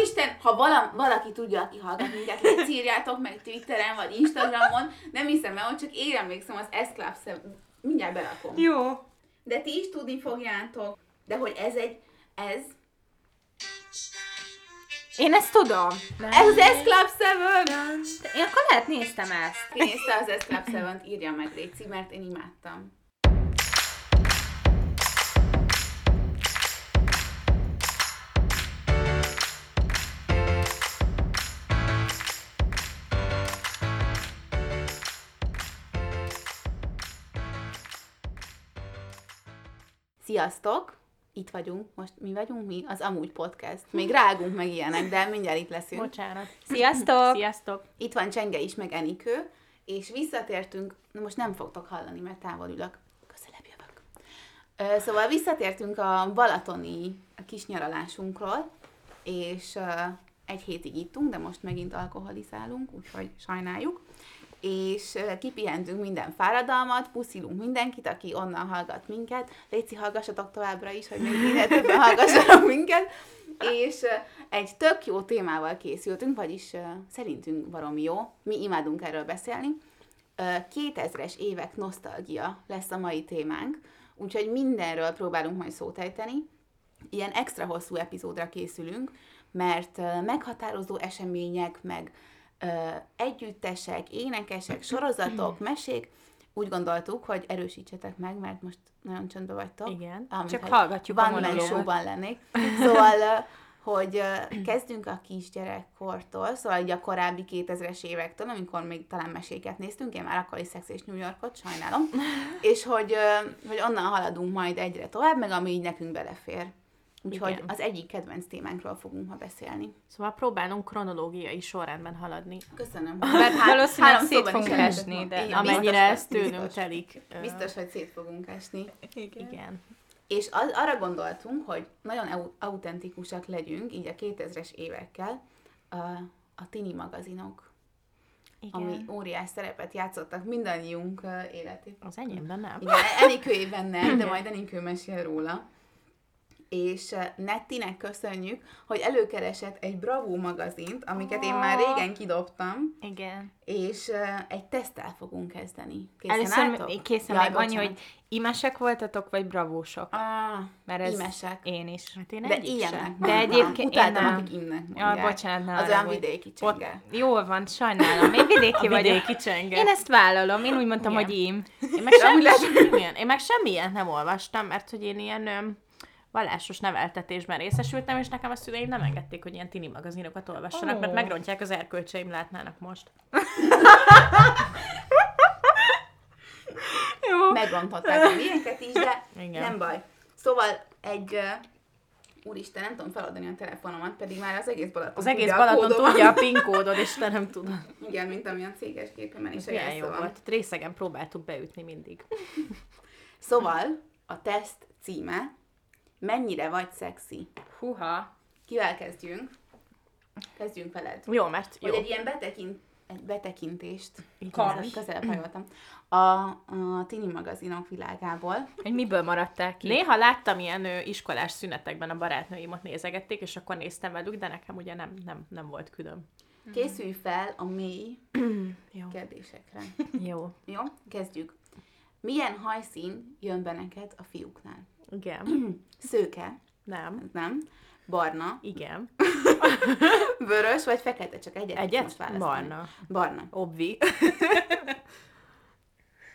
Úristen, ha vala, valaki tudja, aki hallgat minket, írjátok meg Twitteren vagy Instagramon, nem hiszem el, hogy csak én emlékszem az S-Club mindjárt berakom. Jó. De ti is tudni fogjátok, de hogy ez egy, ez, Én ezt tudom. ez az S-Club 7! Én akkor lehet néztem ezt. Ki nézte az S-Club 7-t, írja meg Léci, mert én imádtam. Sziasztok! Itt vagyunk, most mi vagyunk mi? Az Amúgy Podcast. Még rágunk meg ilyenek, de mindjárt itt leszünk. Bocsánat. Sziasztok! Sziasztok! Itt van Csenge is, meg Enikő, és visszatértünk, na most nem fogtok hallani, mert távol ülök, közelebb jövök. Ö, Szóval visszatértünk a balatoni kis nyaralásunkról, és ö, egy hétig ittunk, de most megint alkoholizálunk, úgyhogy sajnáljuk. És kipihentünk minden fáradalmat, puszilunk mindenkit, aki onnan hallgat minket. Léci, hallgassatok továbbra is, hogy még minél többen hallgassanak minket. És egy tök jó témával készültünk, vagyis szerintünk baromi jó. Mi imádunk erről beszélni. Ö, 2000-es évek nosztalgia lesz a mai témánk, úgyhogy mindenről próbálunk majd szót ejteni. Ilyen extra hosszú epizódra készülünk, mert meghatározó események, meg együttesek, énekesek, sorozatok, mesék, úgy gondoltuk, hogy erősítsetek meg, mert most nagyon csöndbe vagytok. Igen. Amit, Csak hallgatjuk a Van monológot. Show-ban lennék. Szóval, hogy kezdünk a kisgyerekkortól, szóval így a korábbi 2000-es évektől, amikor még talán meséket néztünk, én már akkor is Szex és New Yorkot, sajnálom, és hogy, hogy onnan haladunk majd egyre tovább, meg ami így nekünk belefér. Úgyhogy Igen. az egyik kedvenc témánkról fogunk ma beszélni. Szóval próbálunk kronológiai sorrendben haladni. Köszönöm. Mert valószínűleg három szét fogunk esni, de Igen, Amennyire ez tőlünk telik. Biztos, hogy szét fogunk esni. Igen. És az, arra gondoltunk, hogy nagyon au- autentikusak legyünk, így a 2000-es évekkel, a, a tini magazinok, Igen. ami óriás szerepet játszottak mindannyiunk életében. Az enyémben nem. Igen, Enikőében nem, de majd Enikő mesél róla. És Nettinek köszönjük, hogy előkeresett egy Bravo magazint, amiket én már régen kidobtam, Igen. és egy teszttel fogunk kezdeni. Készen Először álltok? még készen Jaj, meg annyi, hogy imesek voltatok, vagy bravósok? Ah, Mert ez imesek. én is. Hát én De ilyenek. sem. De egyébként én Utáltam, nem. akik innek Ja, bocsánat, ne Az olyan vidéki Ott, csenge. jól van, sajnálom. Én vidéki A vagyok. vidéki csenge. Én ezt vállalom, én úgy mondtam, Igen. hogy én. Én meg, semmi, semmilyen, én meg semmilyen nem olvastam, mert hogy én ilyen öm, vallásos neveltetésben részesültem, és nekem a szüleim nem engedték, hogy ilyen tini magazinokat olvassanak, Ó. mert megrontják az erkölcseim, látnának most. Jó. Megrontották a miénket is, de Igen. nem baj. Szóval egy... Úristen, nem tudom feladni a telefonomat, pedig már az egész Balaton Az egész tudja a Balaton kódomat. tudja a PIN kódot, és te nem tudod. Igen, mint amilyen céges képemen is Ez milyen jó volt. Részegen próbáltuk beütni mindig. Szóval a teszt címe Mennyire vagy szexi? Huha. Kivel kezdjünk? Kezdjünk veled. Jó, mert jó. Hogy egy ilyen betekint, egy betekintést Kapj. közelebb, hajoltam. A, a tini magazinok világából. Hogy miből maradtál ki? Néha láttam ilyen ö, iskolás szünetekben a barátnőim ott nézegették, és akkor néztem velük, de nekem ugye nem, nem, nem volt külön. Készülj fel a mély Jó. kérdésekre. Jó. Jó? Kezdjük. Milyen hajszín jön be neked a fiúknál? Igen. Szőke, Nem. nem. Barna, Igen. vörös vagy fekete, csak egyet, Egyet? most választani. Barna. Barna. Obvi.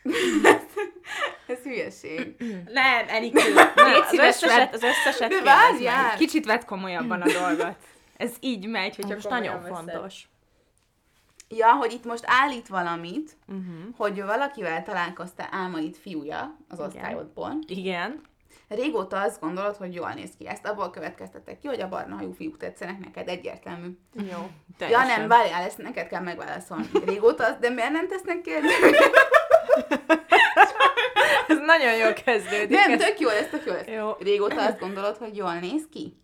Ez hülyeség. Nem, Enikő. Légy az, szíves, összeset, az összeset De várjál! kicsit vedd komolyabban a dolgot. Ez így megy, hogyha Most nagyon fontos. Ja, hogy itt most állít valamit, Uh-huh. hogy valakivel találkoztál álmaid fiúja az osztályodból. Igen. Régóta azt gondolod, hogy jól néz ki. Ezt abból következtetek ki, hogy a barna hajú fiúk tetszenek neked, egyértelmű. Jó. Ja nem, várjál, ezt neked kell megválaszolni. Régóta, az- de miért nem tesznek kérdést? Ez nagyon jól kezdődik. Nem, Ez- tök jó lesz, tök jó lesz. Jó. Régóta azt gondolod, hogy jól néz ki?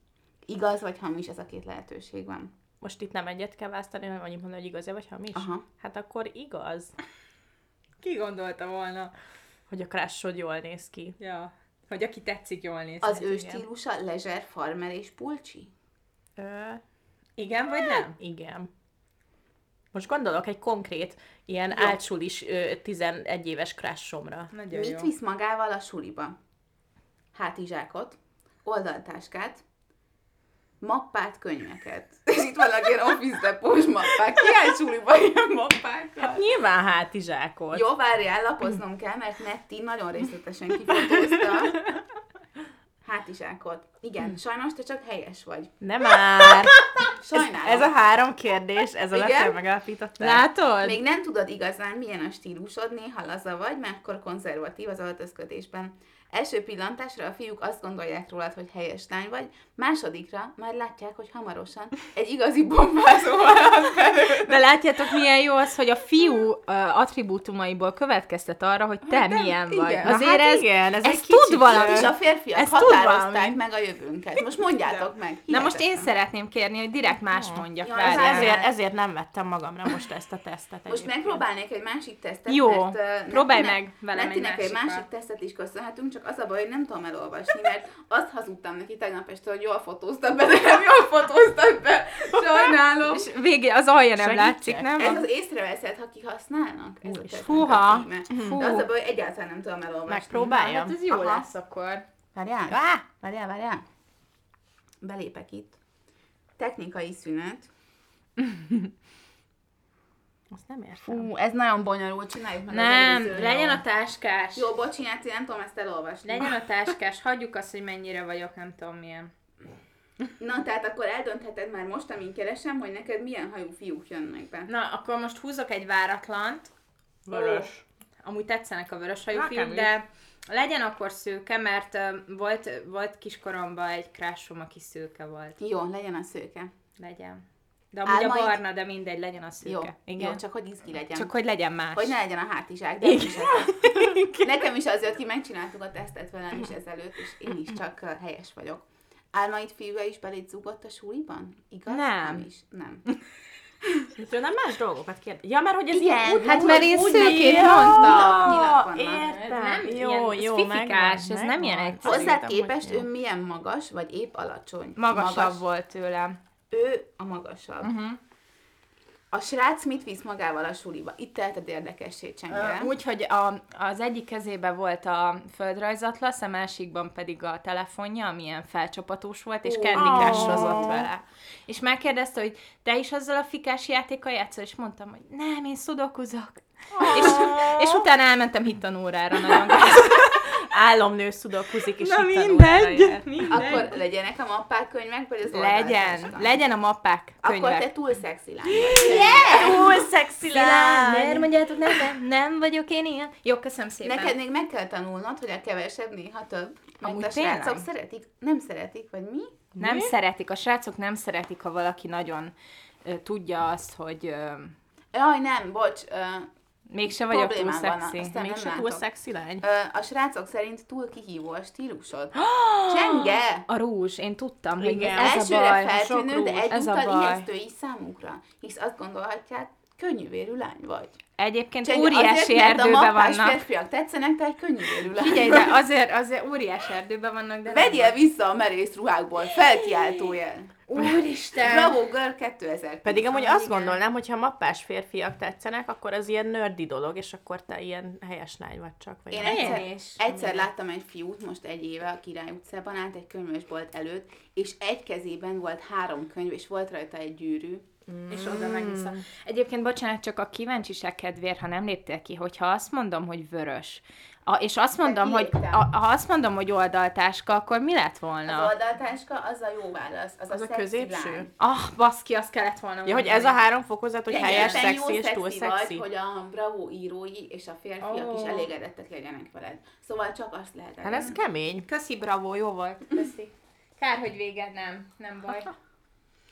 Igaz vagy hamis, ez a két lehetőség van. Most itt nem egyet kell választani, hanem annyit mondani, hogy igaz vagy hamis? Aha. Hát akkor igaz, Ki gondolta volna? hogy a crushod jól néz ki. Ja. Hogy aki tetszik, jól néz. Az ő igen. stílusa lezser, farmer és pulcsi? Ö, Igen vagy nem? Igen. Most gondolok egy konkrét, ilyen Jó. áltsulis ö, 11 éves. Nagyon Mit jó. visz magával a suliba? Hátizsákot, oldaltáskát, mappát, könyveket. És itt vannak ilyen office depós mappák. Ki áll suliba ilyen mappákkal? Hát nyilván hátizsákot. Jó, várjál, lapoznom kell, mert Netti nagyon részletesen kifotózta. Hátizsákot. Igen, sajnos te csak helyes vagy. Nem már! Sajnálom. Ez a három kérdés, ez alatt te megállapítottál. Látod? Még nem tudod igazán, milyen a stílusod, néha laza vagy, máskor konzervatív az öltözködésben. Első pillantásra a fiúk azt gondolják rólad, hogy helyes lány vagy, másodikra már látják, hogy hamarosan egy igazi bombázó. De látjátok, milyen jó az, hogy a fiú uh, attribútumaiból következtet arra, hogy te nem, milyen igen. vagy. Azért hát ez, igen, ez ez egy tud valami. És a férfiak Ez határozták meg a jövőnket. Most mondjátok meg. Na most én szeretném kérni, hogy direkt más mondjak Ja, rá. Ezért, ezért nem vettem magamra most ezt a tesztet. Most egyébként. megpróbálnék egy másik tesztet, Jó, mert, uh, próbálj meg velem egy egy másik tesztet is köszönhetünk, csak az a baj, hogy nem tudom elolvasni, mert azt hazudtam neki tegnap este, hogy jól fotóztak be, de nem jól fotóztak be. Sajnálom. És végé az alja nem Segítsek. látszik, nem? Ez az észreveszed, ha kihasználnak? Fúha. Fú. De az a baj, hogy egyáltalán nem tudom elolvasni. Megpróbáljam. Hát ez jó Aha. lesz akkor. Várjál, Á, várjál, várjál. Belépek itt. Technikai szünet. azt nem értem. Fú, ez nagyon bonyolult, csináljuk meg Nem, legyen a táskás. Jó, bocsánat, én nem tudom ezt elolvasni. Legyen a táskás, hagyjuk azt, hogy mennyire vagyok, nem tudom milyen. Na, tehát akkor eldöntheted már most, amíg keresem, hogy neked milyen hajú fiúk jönnek be. Na, akkor most húzok egy váratlant. Vörös. Amúgy tetszenek a vörös hajú fiúk, de legyen akkor szőke, mert volt, volt kiskoromban egy crushom, aki szőke volt. Jó, legyen a szőke. Legyen. De amúgy Álmaid? a barna, de mindegy, legyen a szőke. Jó, Igen. jó, csak hogy izgi legyen. Csak hogy legyen más. Hogy ne legyen a hátizsák, de is ez. Nekem is az jött ki, megcsináltuk a tesztet velem is ezelőtt, és én is csak helyes vagyok. Álmaid fiúja is beléd zúgott a súlyban? Igaz? Nem. is. Nem. Tőlem más dolgokat kérdez. Ja, mert hogy ez Igen, ilyen, úgy, hát úgy- mert én úgy- szőkét mondtam. Értem. Nem jó, ilyen- ez jó, fifikás, ez nem ilyen egyszerű. Hozzá képest jó. ő milyen magas, vagy épp alacsony? Magasabb Magas. volt tőlem. Ő a magasabb. Uh-huh. A srác mit visz magával a suliba? Itt teheted érdekessé csengel. Úgyhogy az egyik kezébe volt a földrajzatlasz, a másikban pedig a telefonja, amilyen felcsapatós volt, és. Crush-ozott vele. És megkérdezte, hogy te is azzal a fikás játékkal játszol, és mondtam, hogy nem, én szudokuzok. És, és utána elmentem hittanórára nagyon gáz. Álomnő szudokuzik, és Na itt mindegy, mindegy. Akkor legyenek a mappák könyvek, vagy az Legyen, legyen a mappák, Akkor könyvek. te túl szexi lány vagy. Yeah! Túl szexi Miért mondjátok, nem, nem, nem vagyok én ilyen? Jó, köszönöm szépen. Neked még meg kell tanulnod, hogy a kevesebb néha több. Mert Amúgy a srácok szeretik, nem szeretik, vagy mi? Nem Mi? szeretik, a srácok nem szeretik, ha valaki nagyon ö, tudja azt, hogy ö, Jaj, nem, bocs, ö, mégse vagyok túl Problémám van, szexi. aztán- Mégse túl látok. szexi lány. ö, a srácok szerint túl kihívó a stílusod. Csenge! A rúzs, én tudtam, hogy ez a Elsőre baj. feltűnő, sok de a egyúttal ijesztő is számukra. Hisz azt gondolhatják, könnyűvérű lány vagy. Egyébként Csenge, óriási azért, a mappás vannak. férfiak tetszenek, te egy könnyűvérű lány. Figyelj, de azért, azért óriási erdőben vannak, de Vegyél vissza a merész ruhákból, felkiáltójel. Úristen! Bravo Girl 2000. Pedig amúgy Igen. azt gondolnám, hogy ha mappás férfiak tetszenek, akkor az ilyen nördi dolog, és akkor te ilyen helyes lány vagy csak. Vagy Én egyszer, is. egyszer láttam egy fiút, most egy éve a Király utcában, állt egy könyvesbolt előtt, és egy kezében volt három könyv, és volt rajta egy gyűrű. És oda meg vissza. Egyébként, bocsánat, csak a kíváncsiság kedvéért, ha nem léptél ki, hogyha azt mondom, hogy vörös, a, és azt mondom, hogy a, ha azt mondom, hogy oldaltáska, akkor mi lett Az volna? oldaltáska, az a jó válasz, az, Az a, a középső? Ah, baszki, azt kellett volna Ja, hogy ez a három fokozat, hogy De helyes, szexi és túl szexi. Vagy, hogy a Bravo írói és a férfiak is Ó. elégedettek legyenek veled. Szóval csak azt lehet Hát ez kemény. Köszi, bravo, jó volt. Köszi. Kár, hogy véged nem. Nem baj.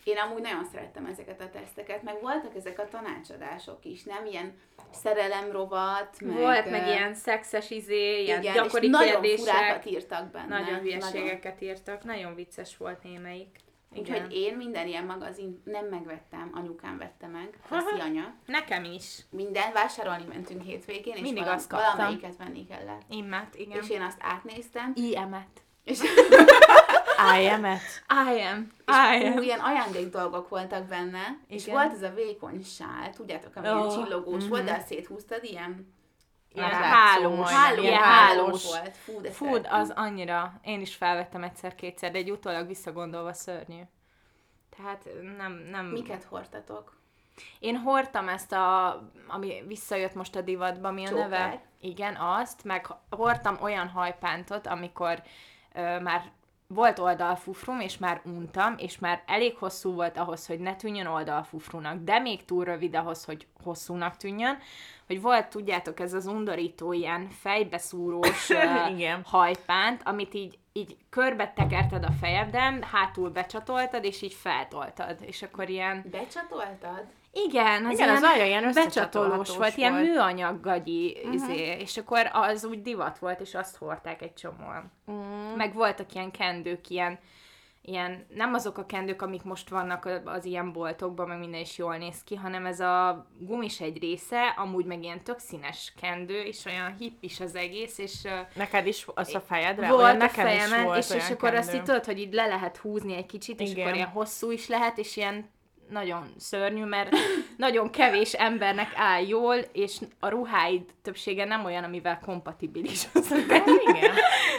Én amúgy nagyon szerettem ezeket a teszteket, meg voltak ezek a tanácsadások is, nem ilyen szerelemrovat, meg... Volt meg ilyen szexes izé, ilyen igen, gyakori és nagyon kérdések. furákat írtak benne. Nagyon hülyeségeket írtak. Nagyon vicces volt némelyik. Úgyhogy én minden ilyen magazin nem megvettem, anyukám vette meg, Köszi anya. Nekem is. Minden, vásárolni mentünk hétvégén, és Mindig vala- azt kaptam. valamelyiket venni kellett. Immát, igen. És én azt átnéztem, IM-et. és I am it. I am. És I am. ilyen ajándék dolgok voltak benne, és Igen. volt ez a vékony sál, tudjátok, ami ilyen csillogós volt, de azt széthúztad, ilyen Ilyen hálós. látszom, háló, ilyen hálós hálós. volt. Fú, de Fú, az annyira, én is felvettem egyszer-kétszer, de egy utólag visszagondolva szörnyű. Tehát nem, nem... Miket hordtatok? Én hordtam ezt a, ami visszajött most a divatba, mi a Csókát. neve? Igen, azt, meg hordtam olyan hajpántot, amikor ö, már volt oldalfufrum, és már untam, és már elég hosszú volt ahhoz, hogy ne tűnjön oldalfufrunak, de még túl rövid ahhoz, hogy hosszúnak tűnjön, hogy volt, tudjátok, ez az undorító ilyen fejbeszúrós Igen. hajpánt, amit így, így körbe tekerted a fejedben, hátul becsatoltad, és így feltoltad, és akkor ilyen Becsatoltad? Igen, az Igen, ilyen az nagyon ilyen becsatolós volt, ilyen műanyag gagyi, uh-huh. izé, és akkor az úgy divat volt, és azt hordták egy csomóan. Mm. Meg voltak ilyen kendők, ilyen, ilyen, nem azok a kendők, amik most vannak az ilyen boltokban, meg minden is jól néz ki, hanem ez a gumis egy része, amúgy meg ilyen tök színes kendő, és olyan hippis az egész, és Neked is az a fejedre? volt Olyan a nekem is fejemen, volt és, és akkor azt kendőm. így tudod, hogy így le lehet húzni egy kicsit, és Igen. akkor ilyen hosszú is lehet, és ilyen nagyon szörnyű, mert nagyon kevés embernek áll jól, és a ruháid többsége nem olyan, amivel kompatibilis az. Igen.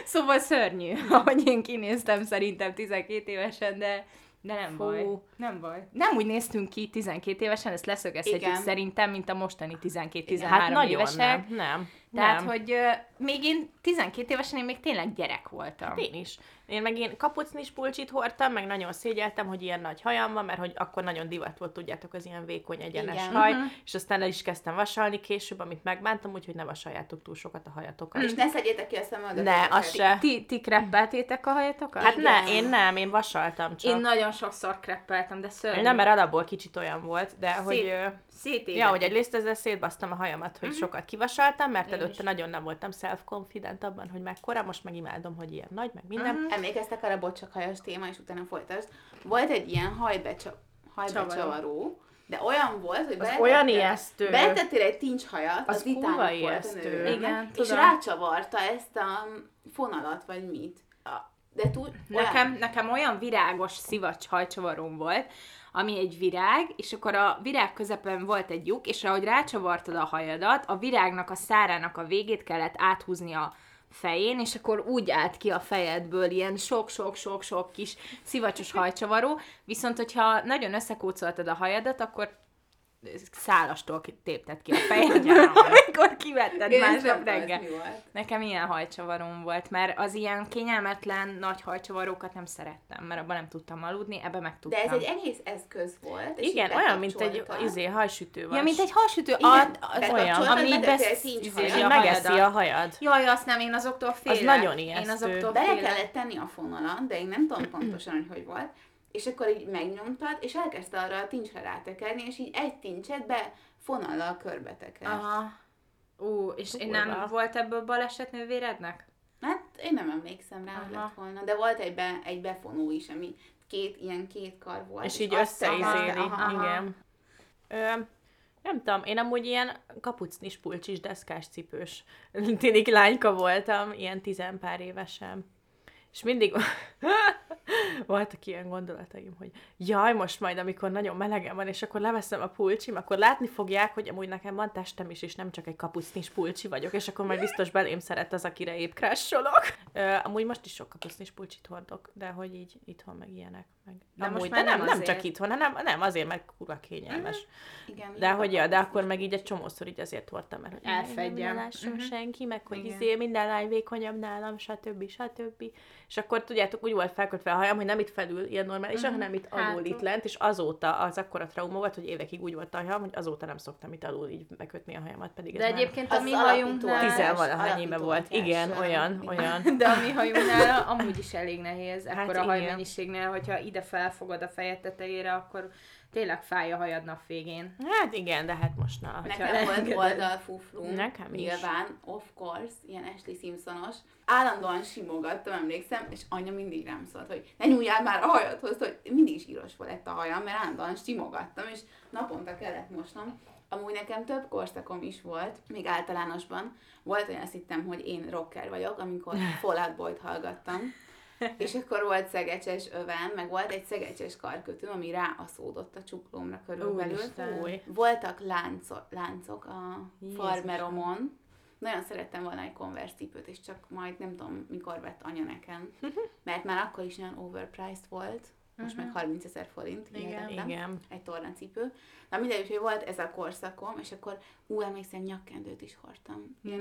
Szóval szörnyű, ahogy én kinéztem szerintem 12 évesen, de de nem Fú. baj. Nem baj. Nem úgy néztünk ki 12 évesen, ezt leszögezhetjük Igen. szerintem, mint a mostani 12-13 Hát évesek. nem. Nem. Tehát, nem. hogy ö, még én 12 évesen én még tényleg gyerek voltam. Én is. Én meg én kapucnis pulcsit hordtam, meg nagyon szégyeltem, hogy ilyen nagy hajam van, mert hogy akkor nagyon divat volt, tudjátok, az ilyen vékony egyenes Igen. haj, Mhm. és aztán el is kezdtem vasalni később, amit megbántam, úgyhogy ne vasaljátok túl sokat a hajatokat. És ne szedjétek ki a szemöldököt. Ne, az se. Ti, ti kreppeltétek a hajatokat? Hát ne, én nem, én vasaltam csak. Én nagyon sokszor kreppeltem, de szörnyű. Nem, mert alapból kicsit olyan volt, de hogy... Szét- ö, Szétégettem. Ja, hogy egyrészt ezzel szétbasztam a hajamat, hogy sokat kivasaltam, mert Én előtte is. nagyon nem voltam self-confident abban, hogy mekkora, most meg imádom, hogy ilyen nagy, meg minden. Emlékeztek arra bocsak hajas téma, és utána folytasd. Volt egy ilyen hajbecsa, hajbecsavaró, de olyan volt, hogy beletettél- olyan ijesztő. Beletettél egy tincs-hajat, Az az, kurva itának volt a ijesztő. Igen, és tudom. rácsavarta ezt a fonalat, vagy mit. De túl, Nekem, nekem olyan virágos szivacs hajcsavaróm volt, ami egy virág, és akkor a virág közepén volt egy lyuk, és ahogy rácsavartad a hajadat, a virágnak a szárának a végét kellett áthúzni a fején, és akkor úgy állt ki a fejedből ilyen sok-sok-sok-sok kis szivacsos hajcsavaró, viszont hogyha nagyon összekócoltad a hajadat, akkor szálastól tépted ki a fejedből, amikor kivetted Én másnap reggel. Nekem ilyen hajcsavarom volt, mert az ilyen kényelmetlen nagy hajcsavarókat nem szerettem, mert abban nem tudtam aludni, ebbe meg De tudtam. ez egy egész eszköz volt. és Igen, olyan, mint egy izé, hajsütő Ja, mint egy hajsütő, Igen, ad, az olyan, ami besz, a megeszi a hajad. Jaj, azt nem, én azoktól félek. nagyon Én ijesztő. azoktól Bele kellett tenni a fonalat, de én nem tudom pontosan, hogy hogy volt. És akkor így megnyomtad, és elkezdte arra a tincsre rátekerni, és így egy tincset be fonallal körbe teker. Aha. Ú, és én nem volt ebből baleset nővérednek? Hát én nem emlékszem rá, hogy Aha. lett volna, de volt egy, be, egy befonó is, ami két, ilyen két kar volt. És így azt összeizéli. Igen. Ö, nem tudom, én amúgy ilyen kapucnis, pulcsis, deszkás, cipős tinik lányka voltam, ilyen tizenpár évesen. És mindig voltak ilyen gondolataim, hogy jaj, most majd, amikor nagyon melegen van, és akkor leveszem a pulcsim, akkor látni fogják, hogy amúgy nekem van testem is, és nem csak egy kapucnis pulcsi vagyok, és akkor majd biztos belém szeret az, akire épp crasholok. Ö, amúgy most is sok kapucnis pulcsit hordok, de hogy így itthon meg ilyenek. Meg. De amúgy, most már nem, nem nem azért. csak itthon, hanem nem azért, mert kurva kényelmes. Igen, De hogy ja, de akkor meg így egy csomószor így azért hordtam, mert hogy Elfedjem. Nem lásson Mhm. senki, meg hogy Igen. izé minden lány vékonyabb nálam, stb. stb. És akkor tudjátok, úgy volt felkötve a hajam, hogy nem itt felül ilyen normálisan, hanem itt alul Hátul. itt lent, és azóta az akkora trauma volt, hogy évekig úgy volt a hajam, hogy azóta nem szoktam itt alul így bekötni a hajamat, pedig De ez egyébként a mi hajunknál... alapító. tizenvalahány éve volt. Igen, olyan, olyan. De a mi hajunknál amúgy is elég nehéz, Hát akkor a igen. hajmennyiségnél, hogyha ide felfogod a fejed tetejére, akkor tényleg fáj a hajad nap végén. Hát igen, de hát most na. Nekem volt elengeded. oldalfufrum, Nekem is. nyilván, of course, ilyen Ashley Simpsonos. Állandóan simogattam, emlékszem, és anya mindig rám szólt, hogy ne nyúljál már a hajadhoz, hogy mindig is íros lett a hajam, mert állandóan simogattam, és naponta kellett mosnom. Amúgy nekem több korszakom is volt, még általánosban. Volt olyan, azt hittem, hogy én rocker vagyok, amikor Fall Out Boy-t hallgattam. És akkor volt szegecses övem, meg volt egy szegecses karkötő, ami ráaszódott a csuklómra körülbelül. Új. Voltak láncok, láncok a Jézusom. farmeromon. Nagyon szerettem volna egy Converse cipőt, és csak majd nem tudom, mikor vett anya nekem. Mert már akkor is nagyon overpriced volt. Most meg 30 ezer forint. Igen. Igen. Egy tornacipő. Na mindegy, hogy volt ez a korszakom, és akkor ú, emlékszem, nyakkendőt is hordtam. Ne!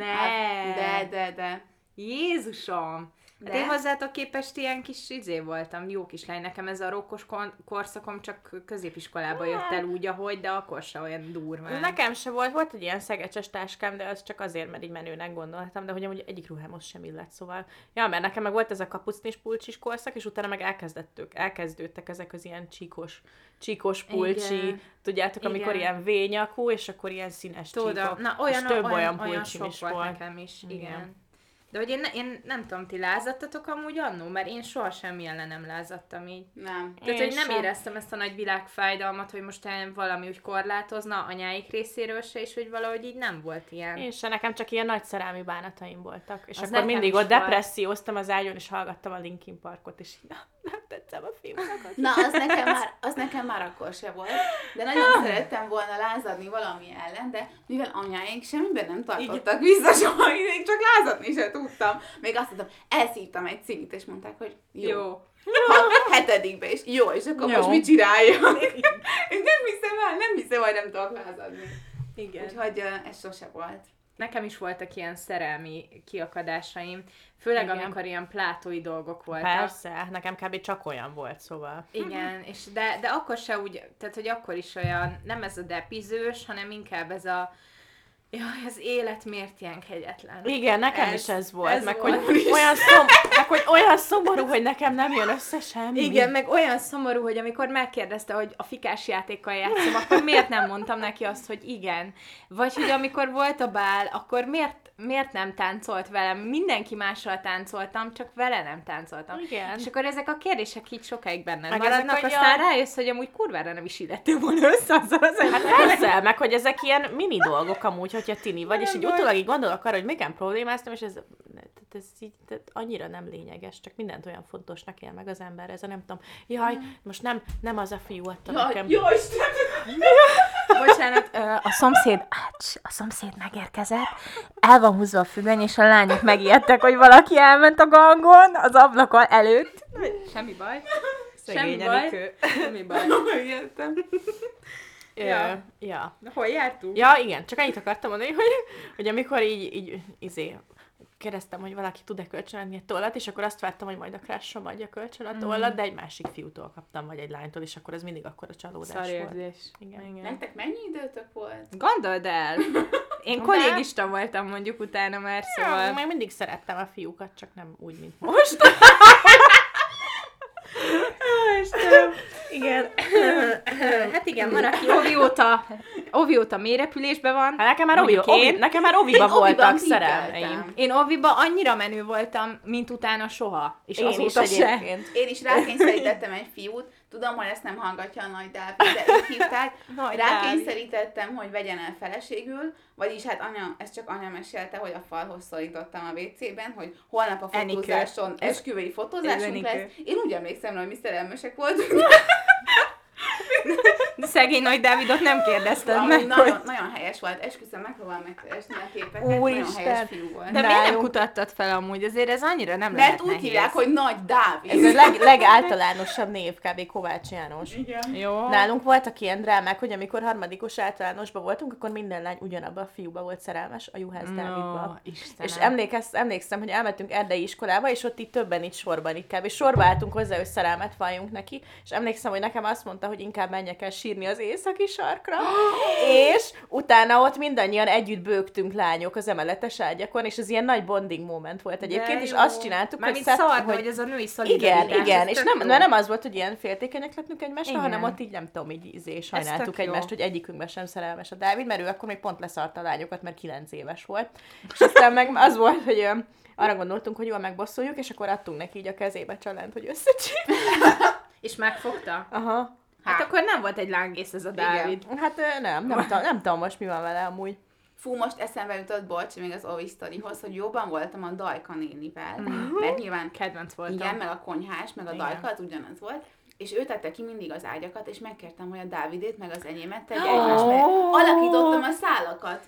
De, de, de. Jézusom! De? De? én hozzátok képest ilyen kis izé voltam, jó kislány. Nekem ez a rokkos korszakom csak középiskolába jött el úgy, ahogy, de akkor se olyan durván. Nekem se volt, volt egy ilyen szegecses táskám, de az csak azért, mert így menőnek gondoltam, de hogy amúgy egyik ruhámhoz sem illett, szóval. Ja, mert nekem meg volt ez a kapucnis pulcsis korszak, és utána meg elkezdettük, elkezdődtek ezek az ilyen csíkos, csíkos pulcsi, Igen. tudjátok, amikor Igen. ilyen vényakú, és akkor ilyen színes Tudom, csíkok. na olyan, és több olyan, olyan, pulcsim olyan is volt, volt. nekem is, igen. Igen. De hogy én, én nem tudom, ti lázattatok amúgy annó, mert én soha semmi ellen nem lázadtam így. Nem. Tehát, Én hogy nem sem. éreztem ezt a nagy világfájdalmat, hogy most valami úgy korlátozna anyáik részéről se, és hogy valahogy így nem volt ilyen. Én se, nekem csak ilyen nagy szerelmi bánataim voltak. És Az akkor mindig ott volt. depresszióztam az ágyon, és hallgattam a Linkin Parkot, és így, na, nem tetszem a filmnek. Na, az nekem, már, az nekem már akkor se volt. De nagyon szerettem volna lázadni valami ellen, de mivel anyáink semmiben nem tartottak vissza soha, én csak lázadni se tudtam. Még azt mondtam, elszívtam egy cigit, és mondták, hogy jó. jó. Jó. Ha hetedikbe is, jó, és akkor Jó. most mit csináljak? Én nem hiszem el, nem hiszem, hogy nem tudok lázadni. Igen. Úgyhogy ez sose volt. Nekem is voltak ilyen szerelmi kiakadásaim, főleg Igen. amikor ilyen plátói dolgok voltak. Persze, nekem kb. csak olyan volt, szóval. Igen, és de, de akkor se úgy, tehát hogy akkor is olyan, nem ez a depizős, hanem inkább ez a, jaj, az élet miért ilyen kegyetlen. Igen, nekem Ez- is ez volt, ez meg, volt. Hogy olyan szom, meg hogy olyan szomorú, hogy nekem nem jön össze semmi. Igen, meg olyan szomorú, hogy amikor megkérdezte, hogy a fikás játékkal játszom, akkor miért nem mondtam neki azt, hogy igen. Vagy hogy amikor volt a bál, akkor miért, miért nem táncolt velem? Mindenki mással táncoltam, csak vele nem táncoltam. Igen. És akkor ezek a kérdések így sokáig bennem Meg maradnak, ezek, aztán a- rájössz, hogy amúgy kurvára nem is illettél volna össze azzal az Hát persze, meg hogy ezek ilyen mini dolgok amúgy, hogyha tini vagy, és Nagyon így utólag így gondolok arra, hogy miken problémáztam, és ez, tehát ez így tehát annyira nem lényeges, csak mindent olyan fontosnak él meg az ember, ez a nem tudom, jaj, most nem, nem az a fiú adta nekem. jó Isten! Bocsánat, a szomszéd, ács, a szomszéd megérkezett, el van húzva a függöny, és a lányok megijedtek, hogy valaki elment a gangon az ablakon előtt. Semmi baj. Semmi baj. Semmi baj. Értem. Ja. Ja. ja. Na, hol jártunk? Ja, igen, csak annyit akartam mondani, hogy, hogy amikor így, így izé, kérdeztem, hogy valaki tud-e kölcsönadni egy tollat, és akkor azt vártam, hogy majd a crushom adja kölcsön a tollat, de egy másik fiútól kaptam, vagy egy lánytól, és akkor ez mindig akkor a csalódás volt. Szarérzés. Igen. Igen. Nektek mennyi időtök volt? Gondold el! Én kollégista voltam mondjuk utána már, Szóval... szóval... Még mindig szerettem a fiúkat, csak nem úgy, mint most. Istenem. Igen. Hát igen, van, aki ovi óta, ovi óta mélyrepülésben van. Hát nekem már, ovi, ovi, én. nekem már oviba Én oviban voltak szerelmeim. Én oviba annyira menő voltam, mint utána soha. És Én is azóta se. egyébként. Én is rákényszerítettem egy fiút, tudom, hogy ezt nem hallgatja a nagy Dávid, de ők hívták. Rákényszerítettem, hogy vegyen el feleségül, vagyis hát anya, ez csak anya mesélte, hogy a falhoz szorítottam a WC-ben, hogy holnap a fotózáson, esküvői fotózásunk lesz. Én úgy emlékszem, hogy mi szerelmesek voltunk. De szegény nagy Dávidot nem kérdezted meg, nagyon, hogy... nagyon helyes volt, esküszöm, megpróbálom megkeresni a képeket, nagyon Úristen. helyes fiú volt. De miért nem kutattad fel amúgy? Azért ez annyira nem Mert lehet úgy nehéz. hívják, hogy Nagy Dávid. Ez a leg, legáltalánosabb név, kb. Kovács János. Igen. Jó. Nálunk voltak ilyen drámák, hogy amikor harmadikos általánosban voltunk, akkor minden lány ugyanabba a fiúba volt szerelmes, a Juhász Dávidba. Istenem. És emlékez, emlékszem, hogy elmentünk erdei iskolába, és ott itt többen itt sorban itt kb. És sorba álltunk hozzá, hogy szerelmet valljunk neki, és emlékszem, hogy nekem azt mondta, hogy inkább menjek el sírni az északi sarkra, és utána ott mindannyian együtt bőgtünk lányok az emeletes ágyakon, és ez ilyen nagy bonding moment volt egyébként, és azt csináltuk, Mármint szed- szarna, hogy ez a női szolidaritás. igen, igen, és nem, mert nem az volt, hogy ilyen féltékenyek lettünk egymásra, Igen. hanem ott így nem tudom, így izé, sajnáltuk tök jó. egymást, hogy egyikünkben sem szerelmes a Dávid, mert ő akkor még pont leszarta a lányokat, mert kilenc éves volt. És aztán meg az volt, hogy arra gondoltunk, hogy jól megbosszuljuk, és akkor adtunk neki így a kezébe csalánt, hogy összecsíp. És megfogta? Aha. Hát akkor nem volt egy lángész ez a Dávid. Hát ö, nem, nem, tudom, nem tudom most mi van vele amúgy. Fú, most eszembe jutott, bocs, még az Ovi sztorihoz, hogy jobban voltam a Dajka nénivel, mert nyilván Kedvenc voltam. igen, meg a konyhás, meg a Igen. Dajka, az ugyanaz volt, és ő tette ki mindig az ágyakat, és megkértem, hogy a Dávidét, meg az enyémet tegye Ó. egymásba. Alakítottam a szálakat.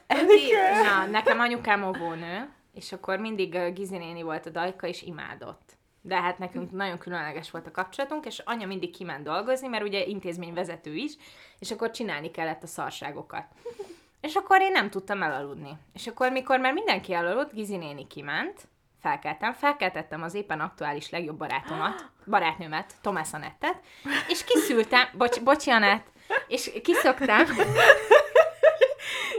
Na, nekem anyukám óvónő, és akkor mindig Gizi néni volt a dajka, és imádott. De hát nekünk nagyon különleges volt a kapcsolatunk, és anya mindig kiment dolgozni, mert ugye intézményvezető is, és akkor csinálni kellett a szarságokat. És akkor én nem tudtam elaludni. És akkor, mikor már mindenki elaludt, Gizi néni kiment, felkeltem, felkeltettem az éppen aktuális legjobb barátomat, barátnőmet, Tomás Anettet, és kiszültem, bocs, bocsi Anett, és kiszoktam,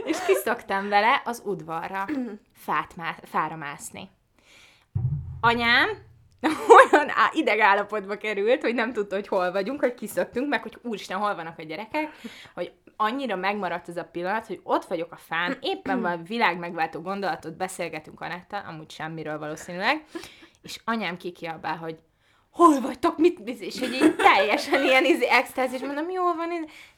és kiszoktam vele az udvarra fát má, fára mászni. Anyám olyan á- idegállapotba került, hogy nem tudta, hogy hol vagyunk, hogy kiszöktünk, meg hogy úristen, hol vannak a gyerekek, hogy annyira megmaradt ez a pillanat, hogy ott vagyok a fán, éppen valami világ megváltó gondolatot beszélgetünk Anettal, amúgy semmiről valószínűleg, és anyám kikiabál, hogy hol vagytok, mit, és hogy így teljesen ilyen izé, extázis, mondom, jól van,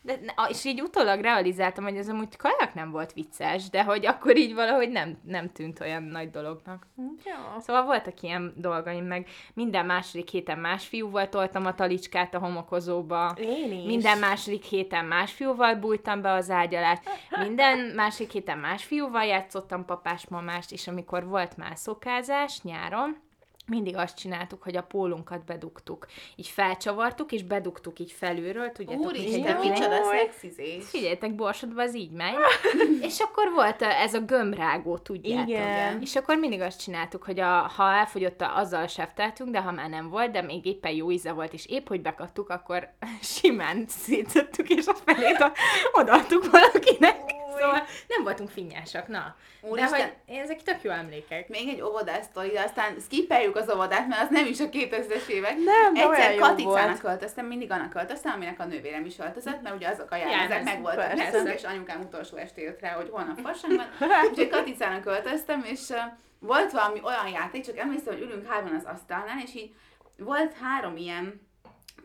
de, és így utólag realizáltam, hogy ez amúgy kajak nem volt vicces, de hogy akkor így valahogy nem, nem tűnt olyan nagy dolognak. Ja. Szóval voltak ilyen dolgaim, meg minden második héten más fiúval toltam a talicskát a homokozóba. Én is. Minden második héten más fiúval bújtam be az ágy alá, minden másik héten más fiúval játszottam papás-mamást, és amikor volt mászókázás nyáron, mindig azt csináltuk, hogy a pólunkat bedugtuk. Így felcsavartuk, és bedugtuk így felülről, tudjátok, Úristen, micsoda szexizés. Figyeljetek, borsodban az így megy. és akkor volt ez a gömbrágó, tudjátok. Igen. És akkor mindig azt csináltuk, hogy a, ha elfogyott, a, azzal sefteltünk, de ha már nem volt, de még éppen jó íze volt, és épp hogy bekattuk, akkor simán szétszettük, és a felét a, odaadtuk valakinek. Szóval nem voltunk finnyásak, na. De Úristen. hogy ezek tök jó emlékek. Még egy óvodás sztori, de aztán skippeljük az óvodát, mert az nem is a 2000-es évek. Nem, de Egyszer Katicának költöztem, mindig annak költöztem, aminek a nővérem is öltözött, mert ugye azok a Jelmez, meg voltak persze. nekünk, és anyukám utolsó este jött rá, hogy holnap farsang van. Úgyhogy Katicának költöztem, és volt valami olyan játék, csak emlékszem, hogy ülünk hárman az asztalnál, és így volt három ilyen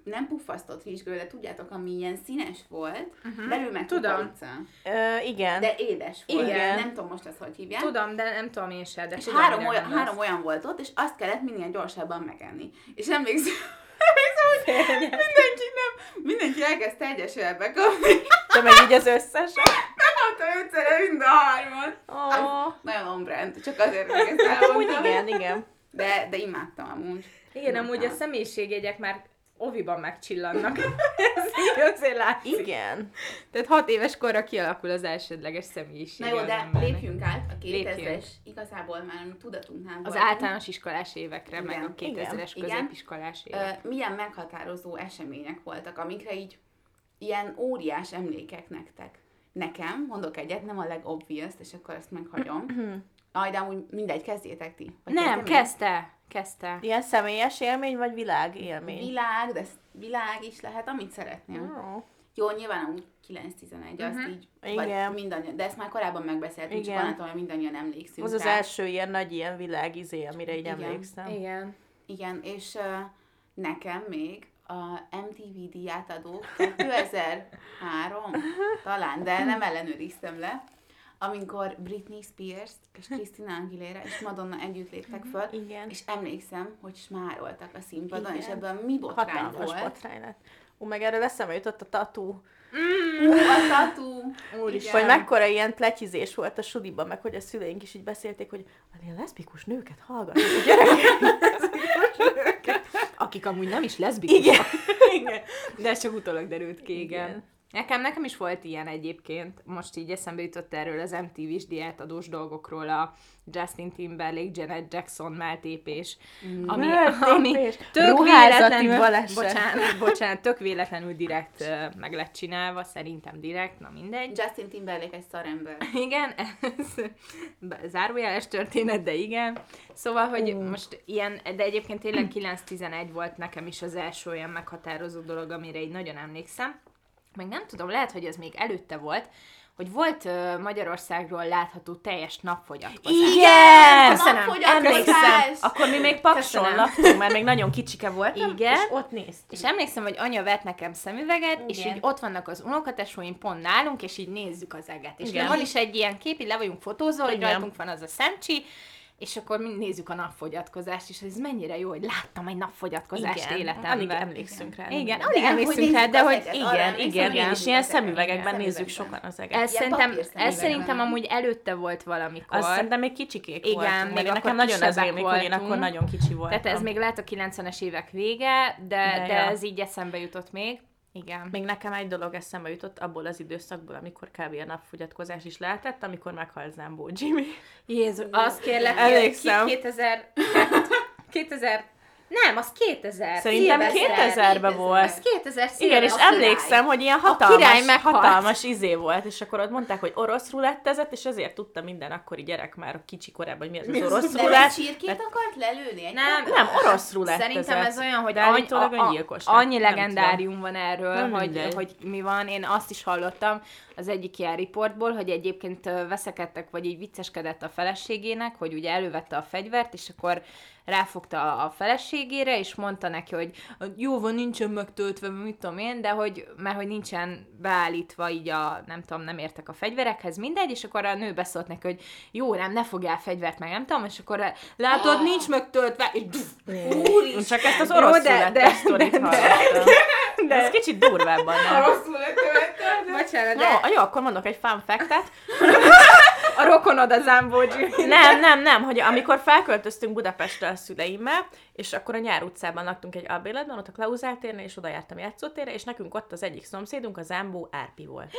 nem puffasztott rizsgő, de tudjátok, ami ilyen színes volt, uh-huh. belül meg Tudom. kukorica. Ö, igen. De édes volt. Igen. Nem tudom most ezt hogy hívják. Tudom, de nem tudom én se, de És tudom, három olyan, három olyan volt ott, és azt kellett minél gyorsabban megenni. És emlékszem, hogy mindenki nem, mindenki elkezdte egyesével bekapni. De meg így az összes. Megkapta ötszere mind a hármat. Oh. Nagyon on brand, csak azért még ezt Hát elmondtam. igen, igen. De, de imádtam amúgy. Igen, amúgy a személyiségjegyek már oviban megcsillannak. Ez így azért látszik. Igen. Tehát hat éves korra kialakul az elsődleges Na személyiség. jó, az de embernek. lépjünk át a 2000-es, Lépjünk. igazából már tudatunknál Az voltunk. általános iskolás évekre, meg a Igen, 2000-es igen. középiskolás évek. Ö, milyen meghatározó események voltak, amikre így ilyen óriás emlékek nektek? Nekem, mondok egyet, nem a legobvious, és akkor ezt meghagyom. Aj, de amúgy mindegy, kezdjétek ti. Vagy Nem, kezdte. Kezdte. Ilyen személyes élmény, vagy világ élmény? Világ, de világ is lehet, amit szeretnél. Oh. Jó, nyilván amúgy 9-11, azt így, vagy Igen. mindannyian, de ezt már korábban megbeszéltünk, csak Igen. onnantól, hogy mindannyian emlékszünk Az az rá. első ilyen nagy ilyen világizé, amire így Igen. emlékszem. Igen. Igen, és uh, nekem még a MTV díját adó 2003, talán, de nem ellenőriztem le, amikor Britney Spears és Christina Aguilera és Madonna együtt léptek föl, Igen. és emlékszem, hogy smároltak a színpadon, Igen. és ebből mi botrány Hatalmas volt. botrány lett. Ú, meg erről eszembe jutott a tatú. Ú, a tatú! Úristen. Hogy mekkora ilyen pletyizés volt a suliban, meg hogy a szüleink is így beszélték, hogy a ilyen leszbikus nőket hallgatnak a gyerekek. Akik amúgy nem is leszbikusok. Igen. igen. De ez csak utólag derült ki, igen. Igen. Nekem, nekem is volt ilyen egyébként, most így eszembe jutott erről az MTV-s diátadós dolgokról a Justin Timberlake, Janet Jackson melltépés, ami, ami tök véletlenül, baleset. bocsánat, bocsánat, tök véletlenül direkt meg lett csinálva, szerintem direkt, na mindegy. Justin Timberlake egy szarember. Igen, ez zárójeles történet, de igen. Szóval, hogy Ú. most ilyen, de egyébként tényleg 9-11 volt nekem is az első olyan meghatározó dolog, amire így nagyon emlékszem. Meg nem tudom, lehet, hogy ez még előtte volt, hogy volt uh, Magyarországról látható teljes napfogyatkozás. Igen! Köszönöm. Emlékszem, akkor mi még Pakson laktunk, mert még nagyon kicsike voltam, Igen. és ott néztünk. És emlékszem, hogy anya vett nekem szemüveget, és Igen. így ott vannak az unokatesóim pont nálunk, és így nézzük az eget. És Igen. van is egy ilyen kép, így le vagyunk fotózva, hogy rajtunk van az a szemcsi, és akkor mind nézzük a napfogyatkozást, és ez mennyire jó, hogy láttam egy napfogyatkozást Igen, életemben. alig emlékszünk rá. Igen, De alig hogy emlékszünk rá, de hogy arra Igen, igen, én is nézzük ilyen szemüvegekben igen, nézzük sokan az eget. ez szerintem, ez szerintem amúgy előtte volt valamikor. Azt szerintem még kicsikék Igen, voltunk, még nekem nagyon az élmény, hogy én akkor voltunk. nagyon kicsi voltam. Tehát ez még lehet a 90-es évek vége, de, De ez így eszembe jutott még. Igen. Még nekem egy dolog eszembe jutott abból az időszakból, amikor kb. a napfogyatkozás is lehetett, amikor meghalt Zambó Jimmy. Jézus, azt kérlek, Emlékszem. 2000, 2000, nem, az 2000. Szerintem szilveszter. 2000-ben volt. Az 2000 Igen, és emlékszem, hogy ilyen hatalmas, hatalmas izé volt, és akkor ott mondták, hogy orosz rulettezett, és ezért tudta minden akkori gyerek már a kicsi korában, hogy mi az, az orosz De rulett. csirkét akart lelőni? Egy Nem? Nem, orosz rulettezett. Szerintem ez olyan, hogy annyi, a, a, annyi legendárium van erről, hogy, hogy mi van. Én azt is hallottam az egyik ilyen riportból, hogy egyébként veszekedtek, vagy így vicceskedett a feleségének, hogy ugye elővette a fegyvert, és akkor ráfogta a feleségére, és mondta neki, hogy jó van, nincsen megtöltve, mit tudom én, de hogy, mert hogy nincsen beállítva így a, nem tudom, nem értek a fegyverekhez, mindegy, és akkor a nő beszólt neki, hogy jó, nem, ne fogjál fegyvert, meg nem tudom, és akkor látod, nincs megtöltve, és Én Csak ezt az orosz Jó, de- de- de- de- hallottam. De ez kicsit durvábban, követtem. Bocsánat, de Jó, jó, akkor mondok egy fun fact a rokonod a Zambógyi. Nem, nem, nem, hogy amikor felköltöztünk Budapestre a szüleimmel, és akkor a Nyár utcában laktunk egy albéletben, ott a Klauzál térnél, és oda jártam játszótérre, és nekünk ott az egyik szomszédunk, a Zámbó Árpi volt.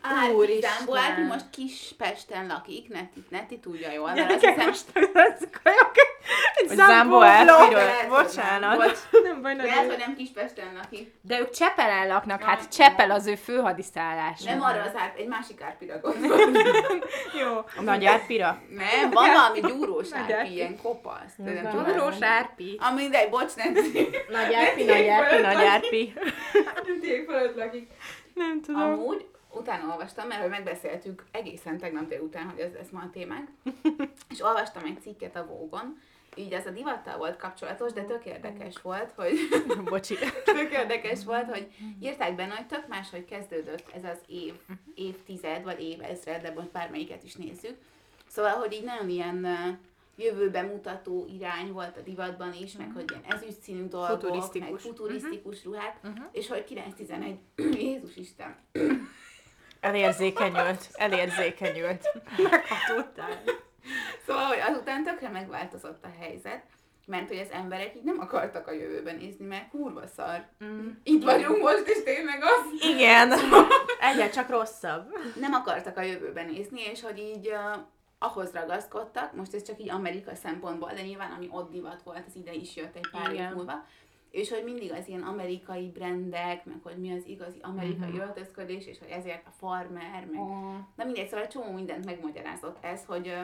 Árpi, Úristen. Zámbó Árpi most Kispesten lakik, Neti, Neti tudja jól, mert azt hiszem, Zámbó Árpiról. Hogy nem. Bocsánat. Bocs. Nem baj, lehet, hogy nem Kispesten lakik. De ők Csepelen laknak, hát Csepel az ő főhadiszállás. Nem arra az Árpi, egy másik Árpira gondolom. Jó. A Nagy Árpira? Nem, van valami gyúrós Nagy Árpi, Árpi. ilyen kopasz. De nem Gyúrós Árpi. Ah, mindegy, bocs, nem Nagy Árpi, Nagy Árpi, Nagy Árpi. Nem tudom. Amúgy utána olvastam, mert hogy megbeszéltük egészen tegnap délután, hogy ez lesz ma a témánk, és olvastam egy cikket a Vogue-on, így ez a divattal volt kapcsolatos, de tök érdekes volt, hogy Bocsi. tök érdekes volt, hogy írták benne, hogy tök máshogy kezdődött ez az év, évtized, vagy évezred, de most bármelyiket is nézzük. Szóval, hogy így nagyon ilyen jövőbe mutató irány volt a divatban is, meg hogy ilyen ezüst színű dolgok, Futurisztikus. meg futurisztikus ruhák, és hogy 9-11, Jézus Isten, Elérzékenyült, elérzékenyült. Meghatódtál. Szóval, hogy azután tökre megváltozott a helyzet, mert hogy az emberek így nem akartak a jövőben nézni, mert kurva szar. Mm. Itt vagyunk most, és tényleg az. Igen. Egyre csak rosszabb. Nem akartak a jövőben nézni, és hogy így uh, ahhoz ragaszkodtak, most ez csak így Amerika szempontból, de nyilván ami ott divat volt, az ide is jött egy pár év Igen. múlva. És hogy mindig az ilyen amerikai brendek, meg hogy mi az igazi amerikai Mhm. öltözködés, és hogy ezért a farmer, meg Oh. Na mindegy, szóval csomó mindent megmagyarázott ez, hogy,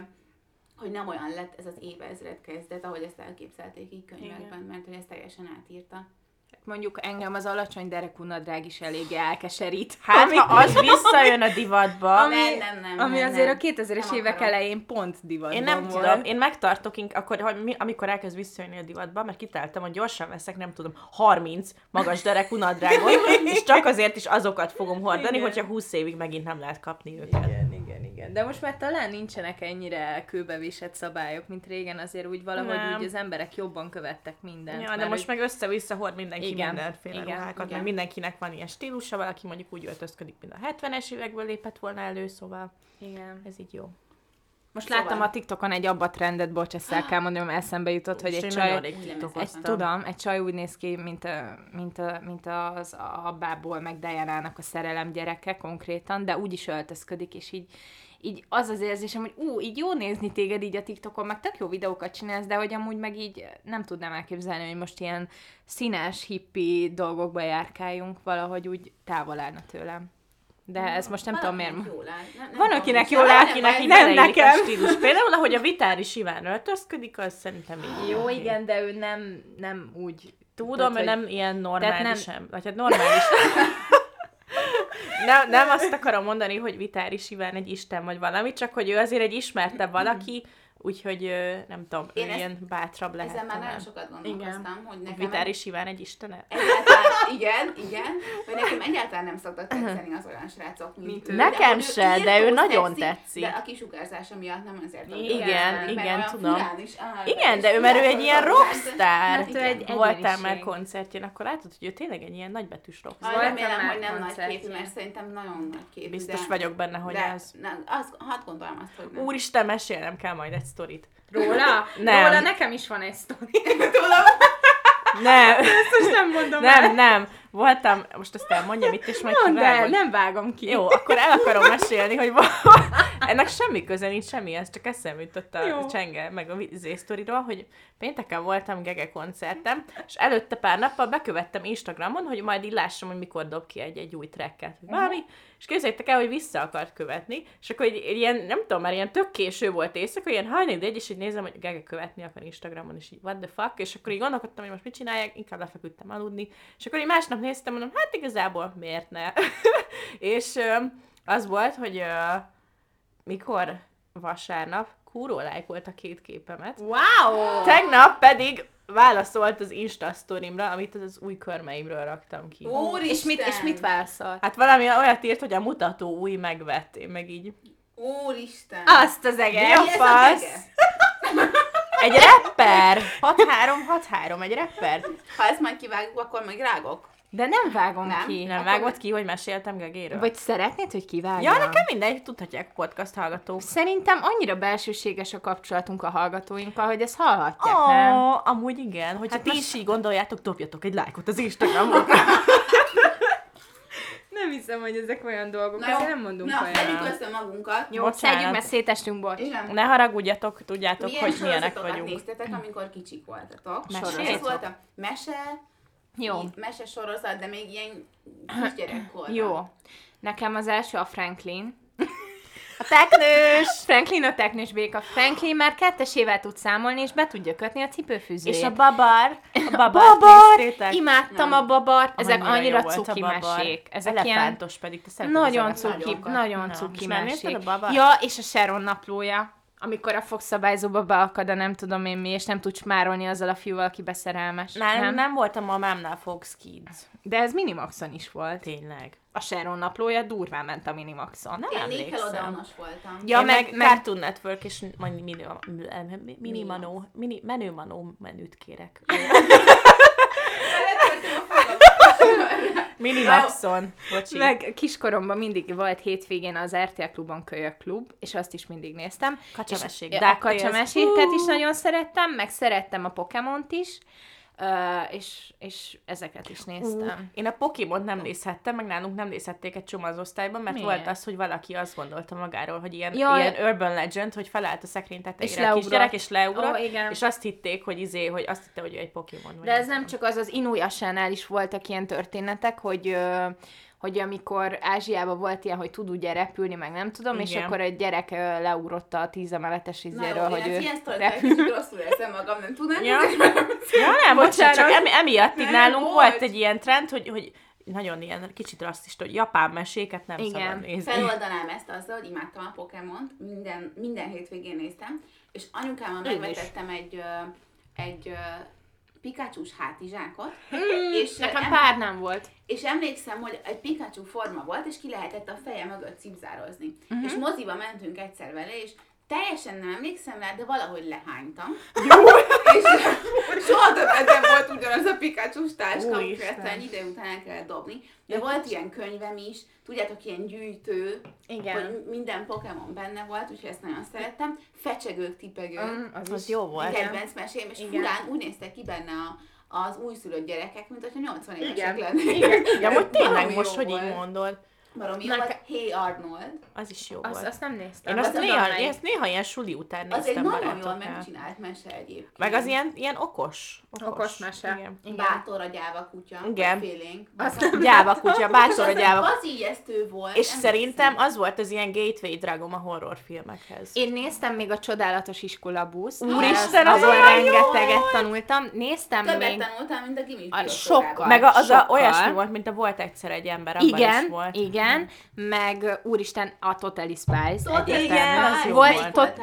hogy nem olyan lett ez az évezred kezdet, ahogy ezt elképzelték így könyvekben, mert hogy ezt teljesen átírta. Mondjuk engem az alacsony derekú nadrág is eléggé elkeserít. Hát, ha az visszajön a divatba, Ami, Nem, nem, nem, ami nem, azért nem. a 2000-es Nem évek akarom. elején pont divatban Én nem volt. tudom, én megtartok ink, akkor, hogy mi, amikor elkezd visszajönni a divatba, mert kitáltam, hogy gyorsan veszek, nem tudom, 30 magas derekú nadrágot, és csak azért is azokat fogom hordani, Igen. hogyha 20 évig megint nem lehet kapni őket. Igen, igen. De most már talán nincsenek ennyire kőbevésett szabályok, mint régen, azért úgy valahogy Nem. úgy az emberek jobban követtek mindent. Ja, de mert most hogy- meg össze-vissza hord mindenki Igen, mindenféle igen, ruhákat, igen. meg mindenkinek van ilyen stílusa, valaki mondjuk úgy öltözködik, mint a 70-es évekből lépett volna elő, szóval Igen. ez így jó. Most Szóval- láttam a TikTokon egy abba trendet, bocs, ezt el kell mondanom, eszembe jutott, hogy egy csaj... Egy, tudom, egy csaj úgy néz ki, mint, a, mint, a, mint az Abbából, meg Diana-nak a szerelem gyereke konkrétan, de úgy is öltözködik, és így, így az az érzésem, hogy ú, így jó nézni téged így a TikTokon, meg tök jó videókat csinálsz, de hogy amúgy meg így nem tudnám elképzelni, hogy most ilyen színes, hippi dolgokba járkáljunk, valahogy úgy távol állna tőlem. De ez most nem tudom miért. Jól áll. Nem, nem Van, akinek jól nem, áll, nem, Akinek nem, így nem nekem. stílus. Például, ahogy a Vitári Siván öltözködik, az szerintem így. Jó, oké. igen, de ő nem, nem úgy Tudom, Tehát, hogy nem ilyen normális nem- sem. Vagy hát normális. nem, nem azt akarom mondani, hogy Vitáris Iván egy isten vagy valami, csak hogy ő azért egy ismertebb valaki, úgyhogy nem tudom, ő Én ezt- ilyen bátrabb lehet. Ezen már nagyon sokat gondolkoztam, hogy nekem Vitáris Iván egy istene? Egyáltalán, igen, igen, hogy nekem egyáltalán nem szoktak tetszeni az olyan srácok, mint, Mint ő. de Nekem hogy se, de ő nagyon tetszik. De a kisugárzása miatt nem azért Igen, szeretni, mert igen, tudom. is áll, Igen, és de ő, mert ő egy ilyen rockstar. Egy Igen. Voltál már koncertjén, akkor látod, hogy ő tényleg egy ilyen nagybetűs rockstar. Ah, remélem, hogy nem nagy képű, mert szerintem nagyon nagy képű. Biztos de, vagyok benne, hogy de, az. Nem, azt, hadd gondolom azt, hogy nem. Úristen, mesélnem kell majd egy sztorit. Róla? Nem. Róla nekem is van egy sztori. Nem, Most nem mondom el. nem, nem. Voltam, most ezt elmondjam itt, és majd Mondd el, nem vágom ki. Jó, akkor el akarom mesélni, hogy ennek semmi köze nincs semmihez, csak eszembe jutott a Jó. csenge, meg a Z-sztoriról, hogy pénteken voltam Gege koncertem, és előtte pár nappal bekövettem Instagramon, hogy majd így lássam, hogy mikor dob ki egy, egy új tracket, vagy valami, és képzeljétek el, hogy vissza akart követni, és akkor egy, egy ilyen, nem tudom, már ilyen tök késő volt éjszaka, ilyen hajnali, egy, és így nézem, hogy Gege követni akar Instagramon, és így what the fuck, és akkor így gondolkodtam, hogy most mit csinálják, inkább lefeküdtem aludni, és akkor így másnap néztem, mondom, hát igazából miért ne? és ö, az volt, hogy ö, mikor vasárnap kúró lájkolt a két képemet, Wow! tegnap pedig válaszolt az Insta sztorimra, amit az új körmeimről raktam ki. Úristen! És mit, és mit válaszolt? Hát valami olyat írt, hogy a mutató új megvett, én meg így. Úristen! Azt az a Mi ez a fasz? Egy rapper! 6-3-6-3, egy rapper. Ha ezt majd kivágjuk, akkor meg rágok. De nem vágom Nem. ki. Nem Akkor- vágod ki, hogy meséltem Gegéről? Vagy szeretnéd, hogy kivágjam? Ja, nekem mindegy, tudhatják podcast hallgatók. Szerintem annyira belsőséges a kapcsolatunk a hallgatóinkkal, hogy ezt hallhatják, oh. nem? Amúgy igen, hogyha Hát ti most- is így gondoljátok, dobjatok egy lájkot az Instagramon. Nem hiszem, hogy ezek olyan dolgok, Na ezért nem mondunk na, olyan. szedjük össze magunkat. Jó, Bocsánat. szedjük, mert szétestünk, bocs. Igen. ne haragudjatok, tudjátok, Milyen hogy milyenek vagyunk. néztetek, amikor kicsik voltatok? Mesélj. A mese, Jó. így mese sorozat, de még ilyen kisgyerekkorban. Jó. Nekem az első a Franklin. A teknős! Franklin a teknős béka. Franklin már kettesével tud számolni, és be tudja kötni a cipőfűzőjét. És a babar, a babar! néztétek? Imádtam Nem. a babart. Ezek Annyira annyira cuki babar. mesék. Ezek ilyen pedig, te nagyon cuki, nagyon Na, cuki mesék. Ja, és a Sharon naplója. Amikor a fogszabályzóba beakad a nem tudom én mi, és nem tud smárolni azzal a fiúval, aki beszerelmes. Nem, nem, nem voltam a mámnál Fox Kids. De ez Minimaxon is volt. Tényleg. A Sharon naplója durván ment a Minimaxon. Nem Én emlékszem. Voltam. Ja, Én meg- meg, Cartoon Network és majd mini, mini, mini manó, mini, menő manó menüt kérek. Minimaxon. Bocsi. Meg kiskoromban mindig volt hétvégén az RTL klubon Kölyök klub, és azt is mindig néztem. Kacsamesék, És a kacsameséket is nagyon szerettem, meg szerettem a Pokémont is, uh, és, és ezeket is néztem. Én a Pokémon nem nézhettem, meg nálunk nem nézhették egy csomó az osztályban, mert Miért? volt az, hogy valaki azt gondolta magáról, hogy ilyen, Jaj. ilyen urban legend, hogy felállt a szekrény És tetejére a leugrott. kisgyerek, és leugrott, Ó, igen. és azt hitték, hogy izé, hogy azt hitte, hogy ő egy Pokémon. vagy De ez nem nem csak az, az Inuyasha-nál is voltak ilyen történetek, hogy hogy amikor Ázsiában volt ilyen, hogy tud ugye repülni, meg nem tudom, és Igen. akkor egy gyerek leugrott a tízemeletes izéről, hogy ő ilyen repül. rosszul érzem magam, nem tudnám. Ja. Ja, nem, bocsánat, csak emi, emiatt Nem, nálunk volt. volt egy ilyen trend, hogy, hogy nagyon ilyen kicsit rasszista, hogy japán meséket nem Igen. szabad nézni. Feloldanám ezt azzal, hogy imádtam a Pokémont, minden, minden hétvégén néztem, és anyukámmal megvetettem egy, egy Pikachu-s hátizsákot, és, ö, Nekem em- pár nem volt. és emlékszem, hogy egy Pikachu forma volt, és ki lehetett a feje mögött cipzározni. Mhm. Uh-huh. És moziba mentünk egyszer vele, és teljesen nem emlékszem rá, de valahogy lehánytam. és soha többet nem volt ugyanaz a Pikachu-s táska, ezt egy idő után el kellett dobni. De volt ilyen könyvem is, tudjátok, ilyen gyűjtő, Igen. hogy minden Pokémon benne volt, úgyhogy ezt nagyon szerettem. Fecsegők, tipegők, Mm, az, Az jó volt. kedvenc mesém, és Igen. furán úgy néztek ki benne a, az újszülött gyerekek, mint hogyha 80 évesek Igen. lennének. Ja, hogy tényleg most, jó hogy így mondod, Baromi jó Neke- volt. Hey Arnold. az is jó Azt, volt. azt nem néztem. Én azt, az néha, én ezt néha ilyen suli után Az egy néztem nagyon jól megcsinált mese egyébként. Meg az ilyen, ilyen okos. Okos mese. Igen. Igen. Bátor a gyáva kutya. Igen. Félénk. Azt nem Gyáva kutya, bátor a az gyáva. Az ijesztő volt. És szerintem az volt az ilyen gateway dragom a horrorfilmekhez. Én néztem még a csodálatos iskola busz. Úristen, az azon olyan rengeteget tanultam. Néztem Többet még... tanultam, mint a biológiában. sokkal. Meg az olyasmi volt, mint a volt egyszer egy ember, abban Igen, is volt. igen, Igen, meg úristen a Totally Spice Szóval egyértelműen. az jó volt volt. tot,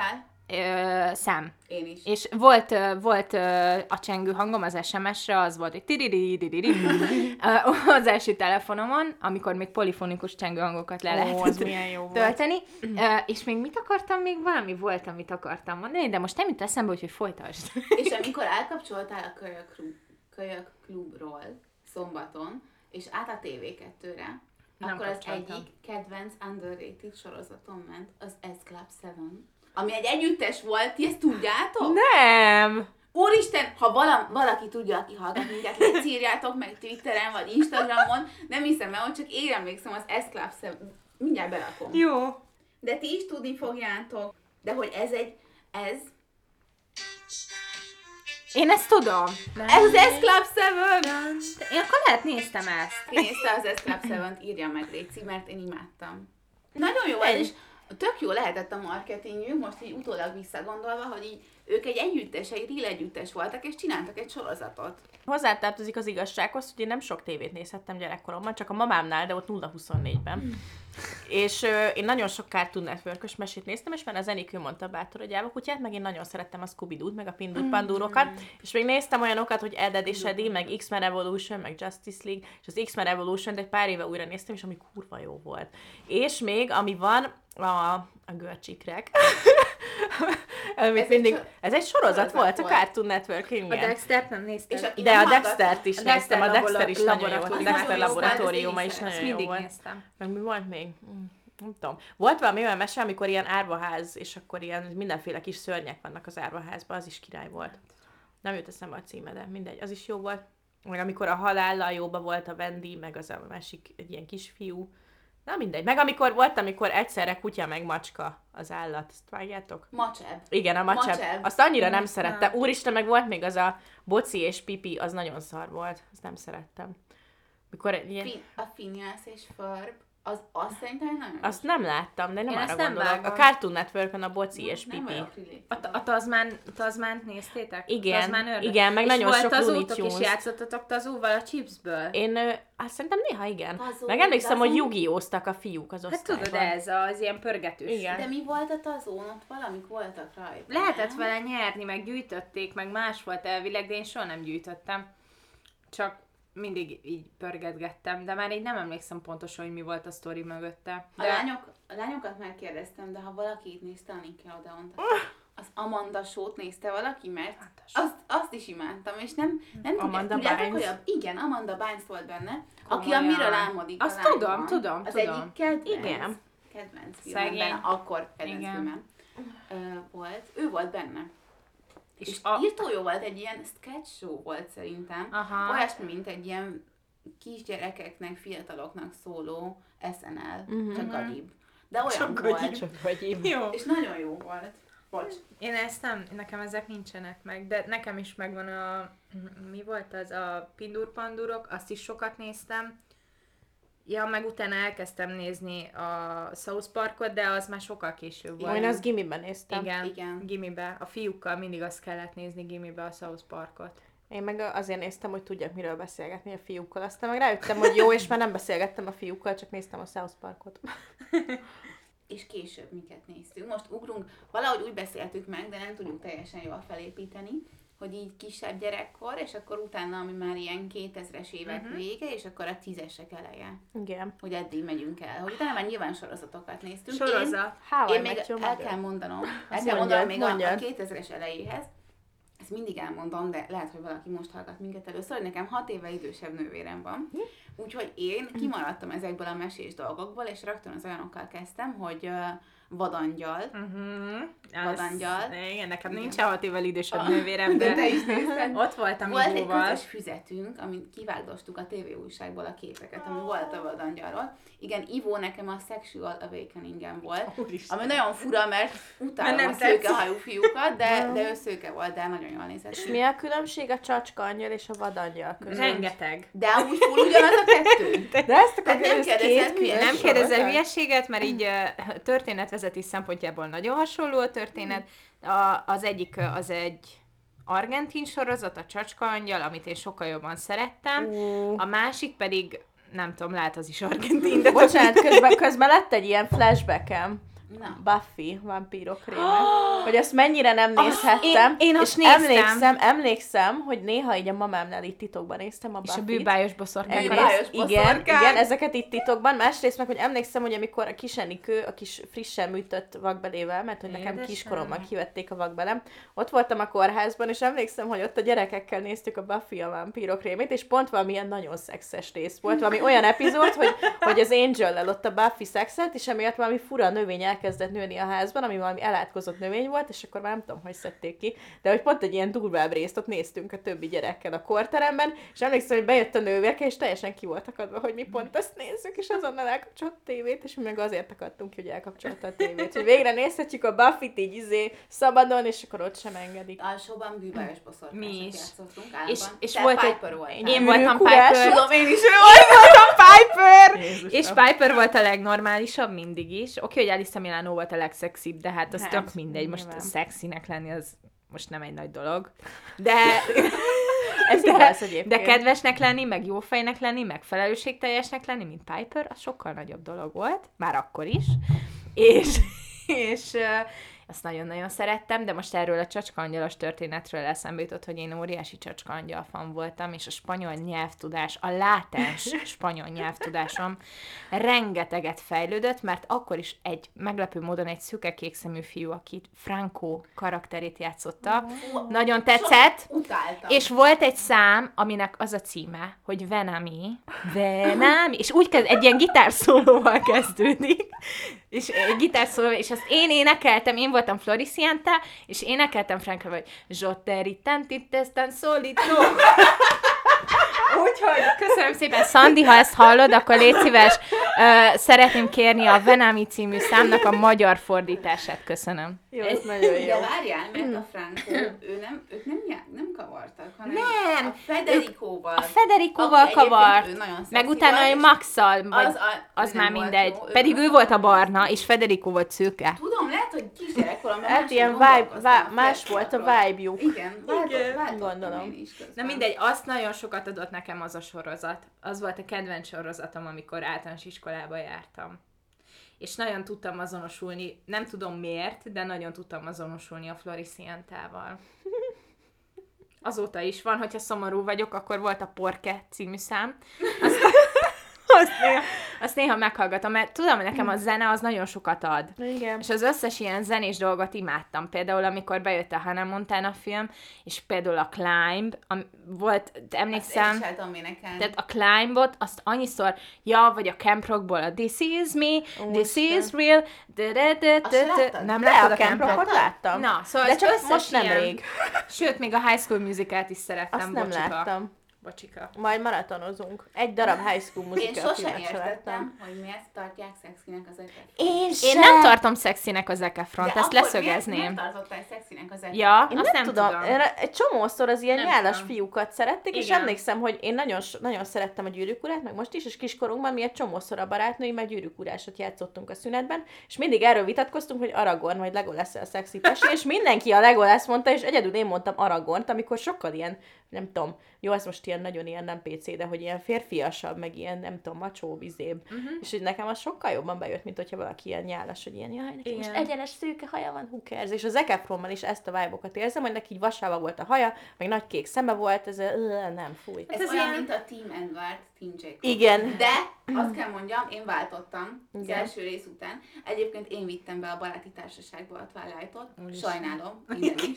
ö, szem. Én is. És volt, volt a csengő hangom az SMS-re, az volt egy tiriri, tiriri, ö, az első telefonomon, amikor még polifonikus csengő hangokat le lehetett tölteni. És még mit akartam? Még valami volt, amit akartam mondani, de most nem jut eszembe, úgyhogy folytasd. És amikor elkapcsoltál a kölyök, kölyök klubról szombaton, és át a TV2-re, Nem akkor az egyik kedvenc underrated sorozatom ment, az S Club 7. Ami egy együttes volt, ti ezt tudjátok? Nem! Úristen, ha vala, valaki tudja, aki hallgat minket, írjátok meg Twitteren vagy Instagramon, nem hiszem el, hogy csak én emlékszem az S Club 7. Mindjárt berakom. Jó. De ti is tudni fogjátok. De hogy ez egy, ez, Én ezt tudom. ez az S Club 7! Én akkor lehet néztem ezt. Ki nézte az S Club 7-t, írja meg Léci, mert én imádtam. Nagyon jó ez, és tök jó lehetett a marketingjük, most így utólag visszagondolva, hogy így ők egy együttes, egy real együttes voltak, és csináltak egy sorozatot. Hozzátartozik az igazsághoz, hogy én nem sok tévét nézhettem gyerekkoromban, csak a mamámnál, de ott 0-24-ben. És ö, én nagyon sok Cartoon network mesét néztem, és már az Enikő mondta bátor a kutyát, meg én nagyon szerettem a scooby doo meg a Pindur Pandúrokat, és még néztem olyanokat, hogy Ed, Ed és Eddie, meg X-Men Evolution, meg Justice League, és az X-Men Evolution egy pár éve újra néztem, és ami kurva jó volt. És még, ami van, a, a görcsikrek. Amit egy mindig, sor- ez egy sorozat, sorozat volt, a volt. Cartoon Network, A igen. Dexter-t nem néztem. És aki De a Dextert is a néztem, a Dexter Dexter is nagyon jó volt, a. Dexter Az nagyon jó volt, laboratóriuma is nagyon jó mindig volt. néztem. Meg mi volt még? Mm, Nem tudom. Volt valami olyan mese, amikor ilyen árvaház, és akkor ilyen mindenféle kis szörnyek vannak az árvaházban, az is király volt. Nem jut eszembe a címe, de mindegy, az is jó volt. Meg amikor a halállal jóba volt a Wendy, meg az a másik egy ilyen kisfiú. Na mindegy. Meg amikor volt, amikor egyszerre kutya meg macska az állat. Ezt vágjátok? Macseb. Igen, a macseb. Macseb. Azt annyira nem szerettem. Úristen, meg volt még az a boci és pipi, az nagyon szar volt. Azt nem szerettem. Mikor egy ilyen... Fin- a Phineas és Ferb, az azt szerintem nagyon. Azt nem láttam, de nem Én arra nem gondolok. vágom. A Cartoon Network-on a boci és nem pipi. A, a Tazmán, Tazmánt néztétek? Igen, Tazmán igen, meg és nagyon volt sok Looney tazótok is Tunes. játszottatok tazóval a chipsből? Én azt szerintem néha igen. Tazó, meg emlékszem, tazó. hogy yugi a fiúk az Hát osztályban. tudod, ez az ilyen pörgetős. Igen. De mi volt a tazón? Ott valamik voltak rajta. Lehetett nem? vele nyerni, meg gyűjtötték, meg más volt elvileg, de én soha nem gyűjtöttem. Csak mindig így pörgetgettem, de már így nem emlékszem pontosan, hogy mi volt a sztori mögötte. A, De lányok, a lányokat megkérdeztem, de ha valaki itt nézte a Nickelodeon-t, az Amanda Show-t nézte valaki, mert azt, azt is imádtam, és nem, nem Amanda tudjátok, Bynes? hogy a, igen, Amanda Bynes volt benne, aki Komolyan. a Miről álmodik Azt a tudom, tudom, Az tudom. egyik kedvenc, Igen. kedvenc filmemben, akkor kedvenc Igen. filmem ö, volt. Ő volt benne. És, És a- írtó jó volt, egy ilyen sketch show volt szerintem. Aha. Olyasmi, mint egy ilyen kisgyerekeknek, fiataloknak szóló SNL, Mhm. csak gagyibb. De olyan Csak volt. gagyibb. Csak így. jó. És nagyon jó volt. Bocs. Én ezt nem, nekem ezek nincsenek meg, de nekem is megvan a, mi volt az, a Pindur Pandurok, azt is sokat néztem. Ja, meg utána elkezdtem nézni a South Parkot, de az már sokkal később volt. Én azt gimiben néztem. Igen, Igen. gimibe. A fiúkkal mindig azt kellett nézni gimibe a South Parkot. Én meg azért néztem, hogy tudjak miről beszélgetni a fiúkkal. Aztán meg rájöttem, hogy jó, és már nem beszélgettem a fiúkkal, csak néztem a South Parkot. És később miket néztünk. Most ugrunk, valahogy úgy beszéltük meg, de nem tudjuk teljesen jól felépíteni, hogy így kisebb gyerekkor, és akkor utána, ami már ilyen 2000-es évek uh-huh. vége, és akkor a tízesek eleje. Igen. Hogy eddig megyünk el. Hogy utána már nyilván sorozatokat néztünk. Sorozat. Én, én még el Mother. kell mondanom, el kell mondjad, mondanom még a, a mondjad. 2000-es elejéhez, ezt mindig elmondom, de lehet, hogy valaki most hallgat minket először, hogy nekem hat éve idősebb nővérem van. Hm? Úgyhogy én kimaradtam ezekből a mesés dolgokból, és rögtön az olyanokkal kezdtem, hogy uh, vadangyal, Uh-huh. Vadangyal. Igen, nekem Igen. nincs hat évvel idősebb Ah, nővérem, de de, te is nézted. ott voltam Volt egy közös füzetünk, amit kivágdostuk a TV újságból a képeket, ami volt a vadangyalról. Igen, Ivó nekem a Sexual Awakening-en volt, Úristen. ami nagyon fura, mert utálom Mert a nem tetszik. szőkehajú fiúkat, de, de ő szőke volt, de nagyon jól nézett. És mi a különbség a csacska angyal és a vadangyal között? Rengeteg. De amúgy full ugyanaz a kettő. De ezt a Tehát nem kérdezel hülyeséget, mert így ö, történetvezetés szempontjából nagyon hasonló a történet. A, az egyik az egy argentin sorozat, a Csacska Angyal, amit én sokkal jobban szerettem. A másik pedig nem tudom, lehet az is argentin, de Bocsánat, közben, közben lett egy ilyen flashbackem. Na. Buffy vampírok réme. Hogy azt mennyire nem nézhettem. én- én és néztem. emlékszem, emlékszem, hogy néha így a mamámnál itt titokban néztem a és a Buffy-t. bűbájos boszorkány. Egyrészt, igen, igen, ezeket itt titokban. Másrészt meg, hogy emlékszem, hogy amikor a kis Enikő, a kis frissen műtött vakbelével, mert hogy nekem kiskoromban kivették a vakbelem, ott voltam a kórházban, és emlékszem, hogy ott a gyerekekkel néztük a Buffy a vámpírok rémét, és pont valamilyen nagyon szexes rész volt, valami olyan epizód, hogy, hogy az Angel-lel ott a Buffy szexelt, és emiatt valami fura növény elkezdett nőni a házban, ami valami elátkozott növény volt, és akkor már nem tudom, hogy szedték ki, de hogy pont egy ilyen durvább részt ott néztünk a többi gyerekkel a korteremben, és emlékszem, hogy bejött a nővérke, és teljesen ki volt akadva, hogy mi pont ezt nézzük, és azonnal elkapcsolt a tévét, és mi meg azért akadtunk hogy elkapcsolta a tévét, hogy végre nézhetjük a Buffy-t így izé szabadon, és akkor ott sem engedik. Alsóban bűbájos boszorkások Mi is. játszottunk És, állandóan. és Te volt egy... Én voltam? Piper. Tudom, én is ő voltam. És Piper volt a legnormálisabb mindig is. Oké, hogy Alice Milano volt a legszexibb, de hát az Hát, tök mindegy. Most nyilván. szexinek lenni az most nem egy nagy dolog. De, Ez de, igaz egyébként. de kedvesnek lenni, meg jófejnek lenni, meg felelősségteljesnek lenni, mint Piper, az sokkal nagyobb dolog volt, már akkor is. És, és ö, azt nagyon-nagyon szerettem, de most erről a csacskaangyalos történetről eszembe jutott, hogy én óriási csacskaangyal fan voltam, és a spanyol nyelvtudás, a látens spanyol nyelvtudásom rengeteget fejlődött, mert akkor is egy meglepő módon egy szüke kékszemű fiú, aki Franco karakterét játszotta, nagyon tetszett, Utáltam. és volt egy szám, aminek az a címe, hogy Venami, Venami, és úgy kezd, egy ilyen gitárszólóval kezdődik, és egy gitárszólóval, és azt én énekeltem, én voltam Floricienta, és énekeltem Frankra, hogy Zsotteri tanti testan solito. Úgyhogy köszönöm szépen, Szandi, ha ezt hallod, akkor légy szíves, ö, szeretném kérni a Venami című számnak a magyar fordítását, köszönöm. Jó, ez nagyon jó. De várjál, mert a Franco, ő nem, őt nem, nem kavartak, hanem Nem, a Federikóval. A Federikóval kavart, meg utána és Maxal, vagy az az, a- az már mindegy. jó, Pedig ő a volt a barna. és Federico volt szőke. Tudom, lehet, hogy kisgyerekkoromban Hát ilyen vibe, a más volt a vibe-juk. Igen, Igen, gondolom. Na mindegy, azt nagyon sokat adott nekem az a sorozat. Az volt a kedvenc sorozatom, amikor általános iskolába jártam. És nagyon tudtam azonosulni, nem tudom miért, de nagyon tudtam azonosulni a Floricientával. Azóta is van, hogyha szomorú vagyok, akkor volt a Porke című szám. Azt, azt, néha, azt néha meghallgatom, mert tudom, hogy nekem a zene az nagyon sokat ad. Igen. És az összes ilyen zenés dolgot imádtam. Például, amikor bejött a Hannah Montana film, és például a Climb, am, volt, emlékszem, énekelni. tehát a Climbot, azt annyiszor, ja, vagy a Camp Rockból a This is me, this Isten. is real, de, de, de, Azt de, de, nem láttad a a Camp Rockot láttam. Na, szóval De az csak összes most nem ilyen- rég. Sőt, még a High School Musicalt is szerettem, Azt nem bocsika. láttam. Bocsika. Majd maratonozunk. Egy darab high school Én musical sosem se láttam. értettem, hogy miért tartják szexinek az egyet. Én Én nem tartom szexinek az Zac Efront, De ezt leszögezném. Miért, miért tartottál szexinek az egyet? Ja, Én azt nem, tudom. tudom. Én egy csomószor az ilyen Nem nyálas tudom. fiúkat szerették, és Igen. emlékszem, hogy én nagyon, nagyon szerettem a gyűrűk urát, meg most is, és kiskorunkban mi egy csomószor a barátnői, meg gyűrűk urásot játszottunk a szünetben, és mindig erről vitatkoztunk, hogy Aragorn vagy Legolas a szexi pasi, és mindenki a Legolas mondta, és egyedül én mondtam Aragornt, amikor sokkal ilyen, nem tudom, jó, ez most ilyen nagyon ilyen nem PC, de hogy ilyen férfiasabb, meg ilyen, nem tudom, macsó vizébb. Uh-huh. És hogy nekem az sokkal jobban bejött, mint hogyha valaki ilyen nyálas, hogy ilyen, jaj, neki most egyenes szőke haja van, who cares? És az Efronban is ezt a vibe érzem, hogy neki így vasáva volt a haja, meg nagy kék szeme volt, ez a, nem, fúj. Ez, ez olyan, ilyen- mint a Team Edward, Jacob. Igen. De azt kell mondjam, én váltottam az Igen. első rész után. Egyébként én vittem be a baráti társaságba a Twilightot. Sajnálom, innen is.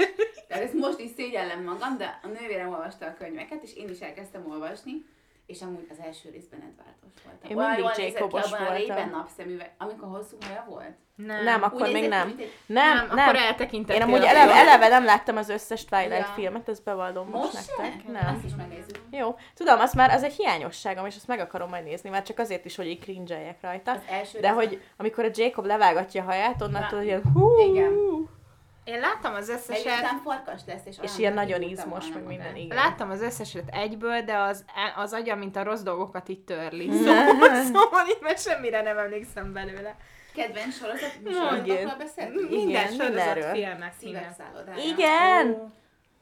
Tehát ezt most is szégyellem magam, de a nővérem olvasta a könyveket, és én is elkezdtem olvasni. És amúgy az első részben Edwardos voltam. Én Olyan mindig ki Jacobos a voltam. rében napszemüveg, amikor hosszú haja volt. Nem, Nem, akkor még ki, nem. mint egy- Nem, nem, nem. akkor eltekintettél. Én amúgy eleve, eleve nem láttam az összes Twilight Ja. filmet, ezt bevallom most, Most nektek. sem? Nem. Azt is megnézzük. Jó, tudom, az már az egy hiányosságom, és azt meg akarom majd nézni, már csak azért is, hogy így cringe rajta. Az első De hogy amikor a Jacob levágatja a haját, onnantól Na, ilyen hú, igen. Én láttam az összeset, után farkas lesz, és, és ilyen nagyon izmos, meg minden, igen. Láttam az összeset egyből, de az, az agya, mint a rossz dolgokat így törli. Szóval, szóval így már semmire nem emlékszem belőle. Kedvenc sorozat, mi igen. sorozatokról beszéltünk? Igen, Minden sorozat, mindenről. filmek, Szívek minden. szállodája. Igen! Ó,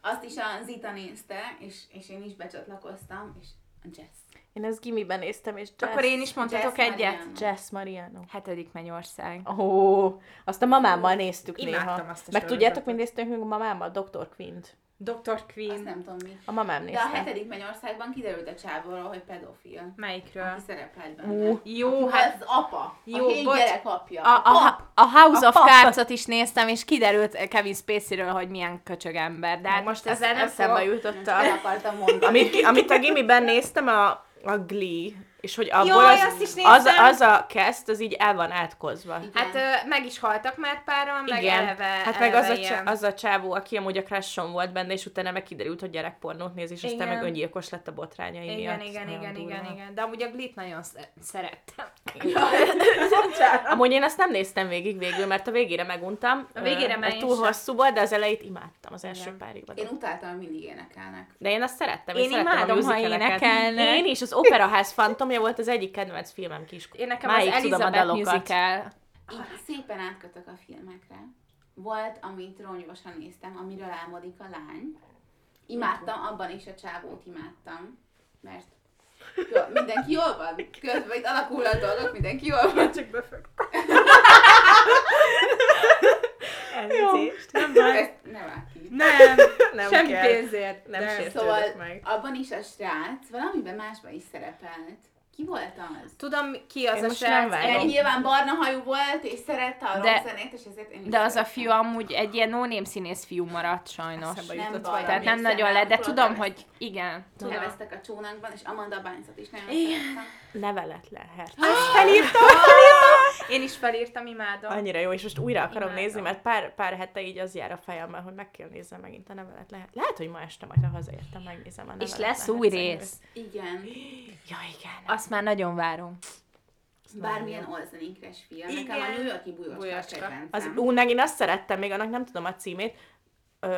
Azt is a Zita nézte, és, és én is becsatlakoztam, és a Jess. Én ezt gimiben néztem, és Jess, Akkor én is mondhatok Jess egyet. Mariano. Jess Mariano. Hetedik mennyország. Ó, azt a mamámmal néztük Imádtam néha. azt a Meg tudjátok, mint néztünk még a mamámmal? Dr. Quint. Dr. Azt Queen. nem tudom mi. A mamám De nézte. a hetedik mennyországban kiderült a csávóról, hogy pedofil. Melyikről? Aki szerepelt benne. Ú, Jó, hát hát az apa. Jó, a hét bocs. gyerek apja. a, a, pap. a House A of. Cards-ot is néztem, és kiderült Kevin Spacey-ről, hogy milyen köcsög ember. De hát most ezzel nem eszembe fogok... jutott a... Amit, amit a gimiben néztem, a, a Glee. És hogy abból Jaj, az, azt is az, az, a cast, az így el van átkozva. Igen. Hát ö, meg is haltak már páran, meg Igen, eleve, hát meg az eleve a, csá, az a csávó, aki amúgy a crushon volt benne, és utána meg kiderült, hogy gyerekpornót néz, és aztán Igen. meg öngyilkos lett a botrányai Igen, miatt. igen, Nagyon igen, igen, durva. igen. De amúgy a Glit nagyon sz- szerettem. Amúgy én azt nem néztem végig végül, mert a végére meguntam. A végére már én túl sem. hosszú volt, de az elejét imádtam, az első Igen. pár évadot. Én utáltam, hogy mindig énekelnek. De én azt szerettem. Én szerettem imádom, ha énekelnek. Én is, az Operaház fantomja volt az egyik kedvenc filmem kis. Én nekem Máig az Elizabeth musical. Így szépen átkötök a filmekre. Volt, amit ronyosan néztem, amiről álmodik a lány. Imádtam, abban is a csávót imádtam. Mert jó, mindenki jól van. Közben itt alakul a dolgok, mindenki jól van. Csak befögt. Elnézést. Nem baj. Ezt ne vágj ki. Nem, Nem semmi kell. pénzért. Nem de-. Szóval meg. abban is a srác valamiben másban is szerepelt. Ki volt az? Tudom, ki az Én a nem srác. Egy, nyilván barna hajú volt, és szerette a De- rockzenét, és ezért én is de az a fiú amúgy egy ilyen no színész fiú maradt sajnos. Eszembe Nem jutott baj. Tehát nem nagyon lett, de tudom, hogy igen. Tudom. Neveztek a csónakban, és Amanda Bynes-ot is nagyon Igen. szerettem. Nevelet lehet. Felírtam, Én is felírtam, imádom. Annyira jó, és most újra akarom Imádom. nézni, mert pár, pár hete így az jár a fejemben, hogy meg kell néznem megint a nevelet. Lehet, lehet hogy ma este majd, ha hazaértem, megnézem a nevelet. És lesz új rész. Igen. Ja, igen. Azt már nagyon várom. Bármilyen olzenékres film. Nekem Igen. a New Yorki bujocska. Az, ú, meg én azt szerettem, még annak nem tudom a címét, ö,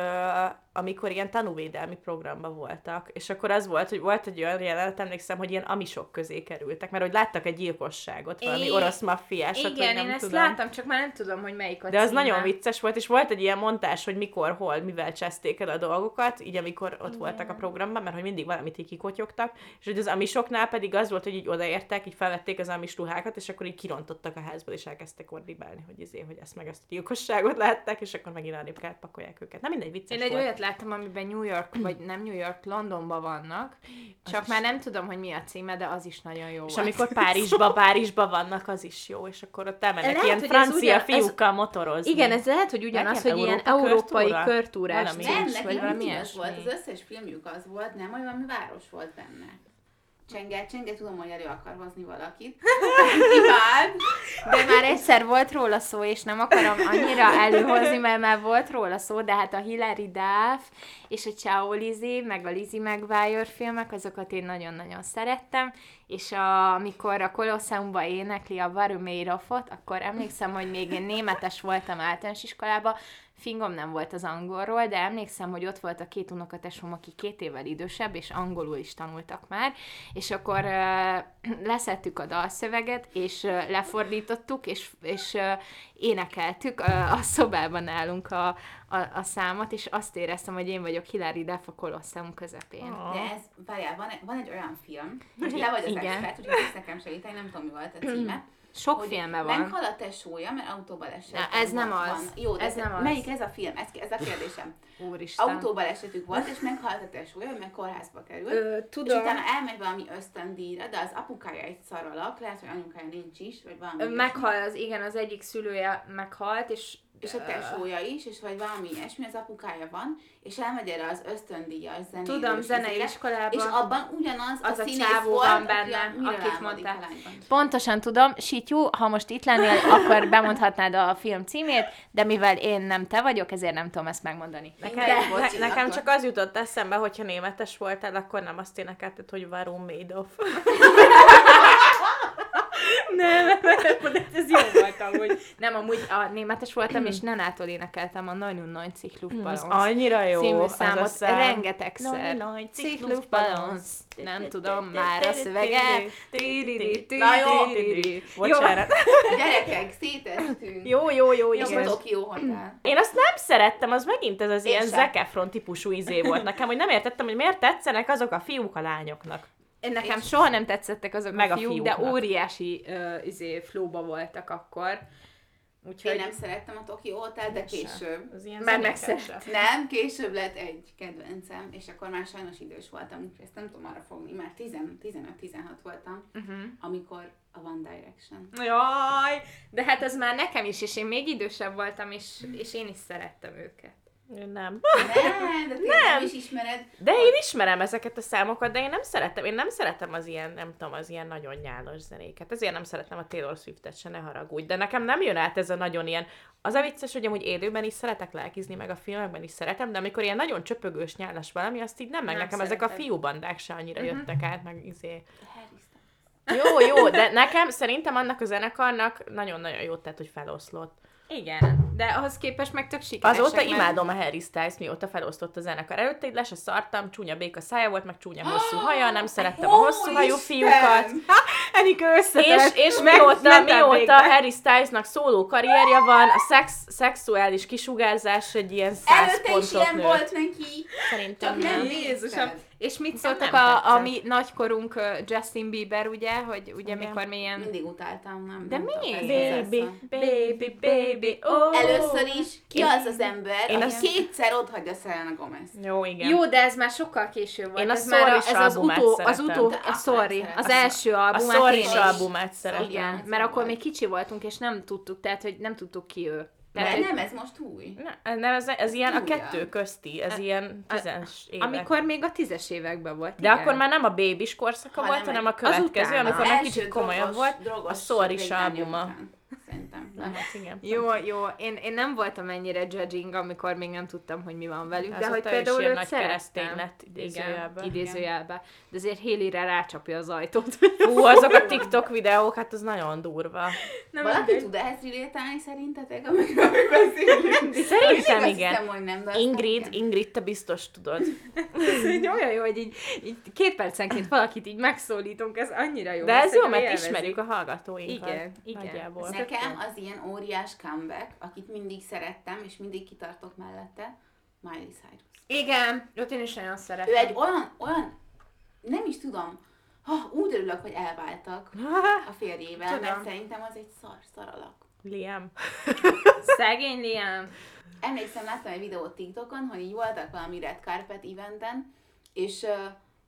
amikor ilyen tanúvédelmi programban voltak, és akkor az volt, hogy volt egy olyan jelenet, emlékszem, hogy ilyen amisok közé kerültek, mert hogy láttak egy gyilkosságot, valami É- orosz maffiásot, vagy Igen, nem én ezt tudom. láttam, csak már nem tudom, hogy melyik a De az címe. nagyon vicces volt, és volt egy ilyen montás, hogy mikor, hol, mivel cseszték el a dolgokat, így amikor ott voltak a programban, mert hogy mindig valamit így kikotyogtak, és hogy az amisoknál pedig az volt, hogy így odaértek, így felvették az amis ruhákat, és akkor így kirontottak a házból, és elkezdtek ordibálni, hogy izé, hogy ezt meg ezt a gyilkosságot látták, és akkor megint arrébb kellett pakolják őket. Nem mindegy, vicces Én egy volt. olyat láttam, amiben New York, vagy nem New York, Londonban vannak, csak is- már nem tudom, hogy mi a címe, de az is nagyon jó És volt. amikor Párizsba, Párizsba vannak, az is jó, és akkor ott elmennek Lehet, ilyen ez francia ugyan- ez- fiúkkal motorozni. Igen, ez lehet, hogy ugyanaz, hogy ilyen Európa európai körtúra? körtúrás Valami. cincs, Nem, vagy valami az ilyesmi. volt, az összes filmjük az volt, nem, hogy valami város volt benne. Csenge, csenge, tudom, hogy elő akar hozni valakit. Imád! De már egyszer volt róla szó, és nem akarom annyira előhozni, mert már volt róla szó, de hát a Hilary Duff és a Ciao Lizzie, meg a Lizzie McGuire filmek, azokat én nagyon-nagyon szerettem, és a, amikor a Colosseumban énekli a Varumeiroffot, akkor emlékszem, hogy még én németes voltam általános iskolában, fingom nem volt az angolról, de emlékszem, hogy ott volt a két unokatesom, aki két évvel idősebb, és angolul is tanultak már, és akkor uh, leszettük a dalszöveget, és uh, lefordítottuk, és, és uh, énekeltük uh, a szobában nálunk a, a, a számot, és azt éreztem, hogy én vagyok Hilary Duff a Colosseum közepén. Ah. De ez, várjál, van, van egy olyan film, hogy te vagy az Igen. expert, úgyhogy nekem segíteni, nem tudom, mi volt a címe. Sok hogy filme van. Meghal a tesója, mert autóbaleset Na, ez nem van. az. Jó, de Ez nem az. Melyik ez a film? Ez, ez a kérdésem. Úristen. Autóbalesetük volt, és meghalt a tesója, ő meg kórházba került. Ö, És tudom. utána elmegy valami ösztöndíjra, de az apukája egy szaralak, lehet, hogy anyukája nincs is, vagy valami. Ö. Meghal az, igen, az egyik szülője meghalt, és És a tesója is, és vagy valami ilyesmi, az apukája van, és elmegy erre az ösztöndíjas zenei Tudom, zenei iskolába. És abban ugyanaz Az a, a csávó volt, van aki benne, a Miről akit mondtál. Pontosan tudom, Sityú, ha most itt lennél, akkor bemondhatnád a film címét, de mivel én nem te vagyok, ezért nem tudom ezt megmondani. Nekem, De- ne, nekem csak az jutott eszembe, hogyha németes voltál, akkor nem azt énekelted, hogy Varum made of. Nem, de ez jó volt amúgy. Nem, amúgy a németes voltam, és Nenától énekeltem a Nagyon Nagy Ciklus Az annyira jó. című az a számot szám. rengetegszer. Nagy, Balons, nem tudom már a szövege. Na jó. Bocsánat. Gyerekek, szétestünk. Jó, jó, jó, Jó, igen. Tokió Hotel. Én azt nem szerettem, az megint ez az ilyen. Zac Efron típusú izé volt nekem, hogy nem értettem, hogy miért tetszenek azok a fiúk a lányoknak. Én nekem És- soha nem tetszettek azok Meg a a fiúk, de fiúknak. óriási uh, izé, flóba voltak akkor. Úgyhogy Én nem szerettem a Tokyo Hotel, de később. Az ilyen Már zenekesebb. megszerettem. Nem, később lett egy kedvencem, és akkor már sajnos idős voltam, úgyhogy ezt nem tudom arra fogni, már 10 15-16 voltam, Uh-huh. amikor a One Direction. Jaj, de hát ez már nekem is, és én még idősebb voltam, és, és én is szerettem őket. Nem. Nem, de nem is ismered. De én ismerem ezeket a számokat, de én nem szeretem, én nem szeretem az ilyen, nem tudom, az ilyen nagyon nyálos zenéket. Ezért nem szeretem a Taylor Swiftet se, ne haragudj. De nekem nem jön át ez a nagyon ilyen, az a vicces, hogy amúgy élőben is szeretek lelkizni, meg a filmekben is szeretem, de amikor ilyen nagyon csöpögős nyálas valami, azt így nem, meg Nem nekem ezek a fiúbandák se annyira jöttek át, meg izé. Jó, jó, de nekem szerintem annak a zenekarnak nagyon-nagyon jót tett, hogy feloszlott. Igen, de ahhoz képest meg tök sikeresek. Azóta mert- imádom a Harry Styles, mióta felosztott a zenekar. Előtte így le se szartam, csúnya béka szája volt, meg csúnya hosszú haja, nem szerettem a hosszú hajú Isten! fiúkat. Enikő És, és meg- mióta, mentem mióta. Harry Stylesnak szóló karrierje van, a szex, szexuális kisugárzás egy ilyen száz Előtte is ilyen nőtt. volt neki. Szerintem Csak nem nem. Jézusom. És mit szóltak a, a mi nagykorunk Justin Bieber, ugye, hogy ugye Igen. mikor mi ilyen... Mindig utáltam, nem? De ezzel Baby, baby, baby, oh. Először is, ki az az ember, Én aki azt- kétszer otthagyja Selena Gomez? Jó, igen. Jó, de ez már sokkal később volt. Én a ez már Sorry-s ez az utó, az utó, a Sorry, az első a albumát sorry én is. albumát szeretem. Igen, az mert akkor még kicsi voltunk, és nem tudtuk, tehát, hogy nem tudtuk ki ő. Tehát, nem, ez most új. Ne, nem, ez, ez ilyen a kettő közti, ez ilyen tízes évek. amikor még a tízes években volt. De igen. akkor már nem a bébis korszaka Hanem volt, hanem a következő, amikor már kicsit komolyabb drogos- volt, a Sorry végtárgya albuma. után, Szerintem. Hát igen. Jó, jó, én, én nem voltam ennyire judging, amikor még nem tudtam, hogy mi van velük, de Azóta hogy például őt nagy keresztény lett, idézőjelben. Igen, idézőjelben. De azért Haley-re rácsapja az ajtót. Fú, azok a TikTok videók, hát az nagyon durva. nem Valaki mindegy. tud ehhez relatálni szerintetek, amikor mi beszélünk? Szerintem Azt igen. hiszem, hogy nem, de Ingrid. Ingrid, te biztos tudod. Ez olyan jó, hogy így, így két percenként valakit így megszólítunk, ez annyira jó. De ez jó, mert élvezik. ismerjük a hallgatóinkat. Igen, igen. Nagyjából. Nekem az ilyen óriás comeback, akit mindig szerettem, és mindig kitartok mellette, Miley Cyrus. Igen, őt én is nagyon szeretem. Ő egy olyan, olyan, nem is tudom, ha, úgy örülök, hogy elváltak a férjével, Tudom. mert szerintem az egy szar, szar alak. Liam. Szegény Liam. Emlékszem, láttam egy videót TikTokon, hogy így voltak valami red carpet eventen, és uh,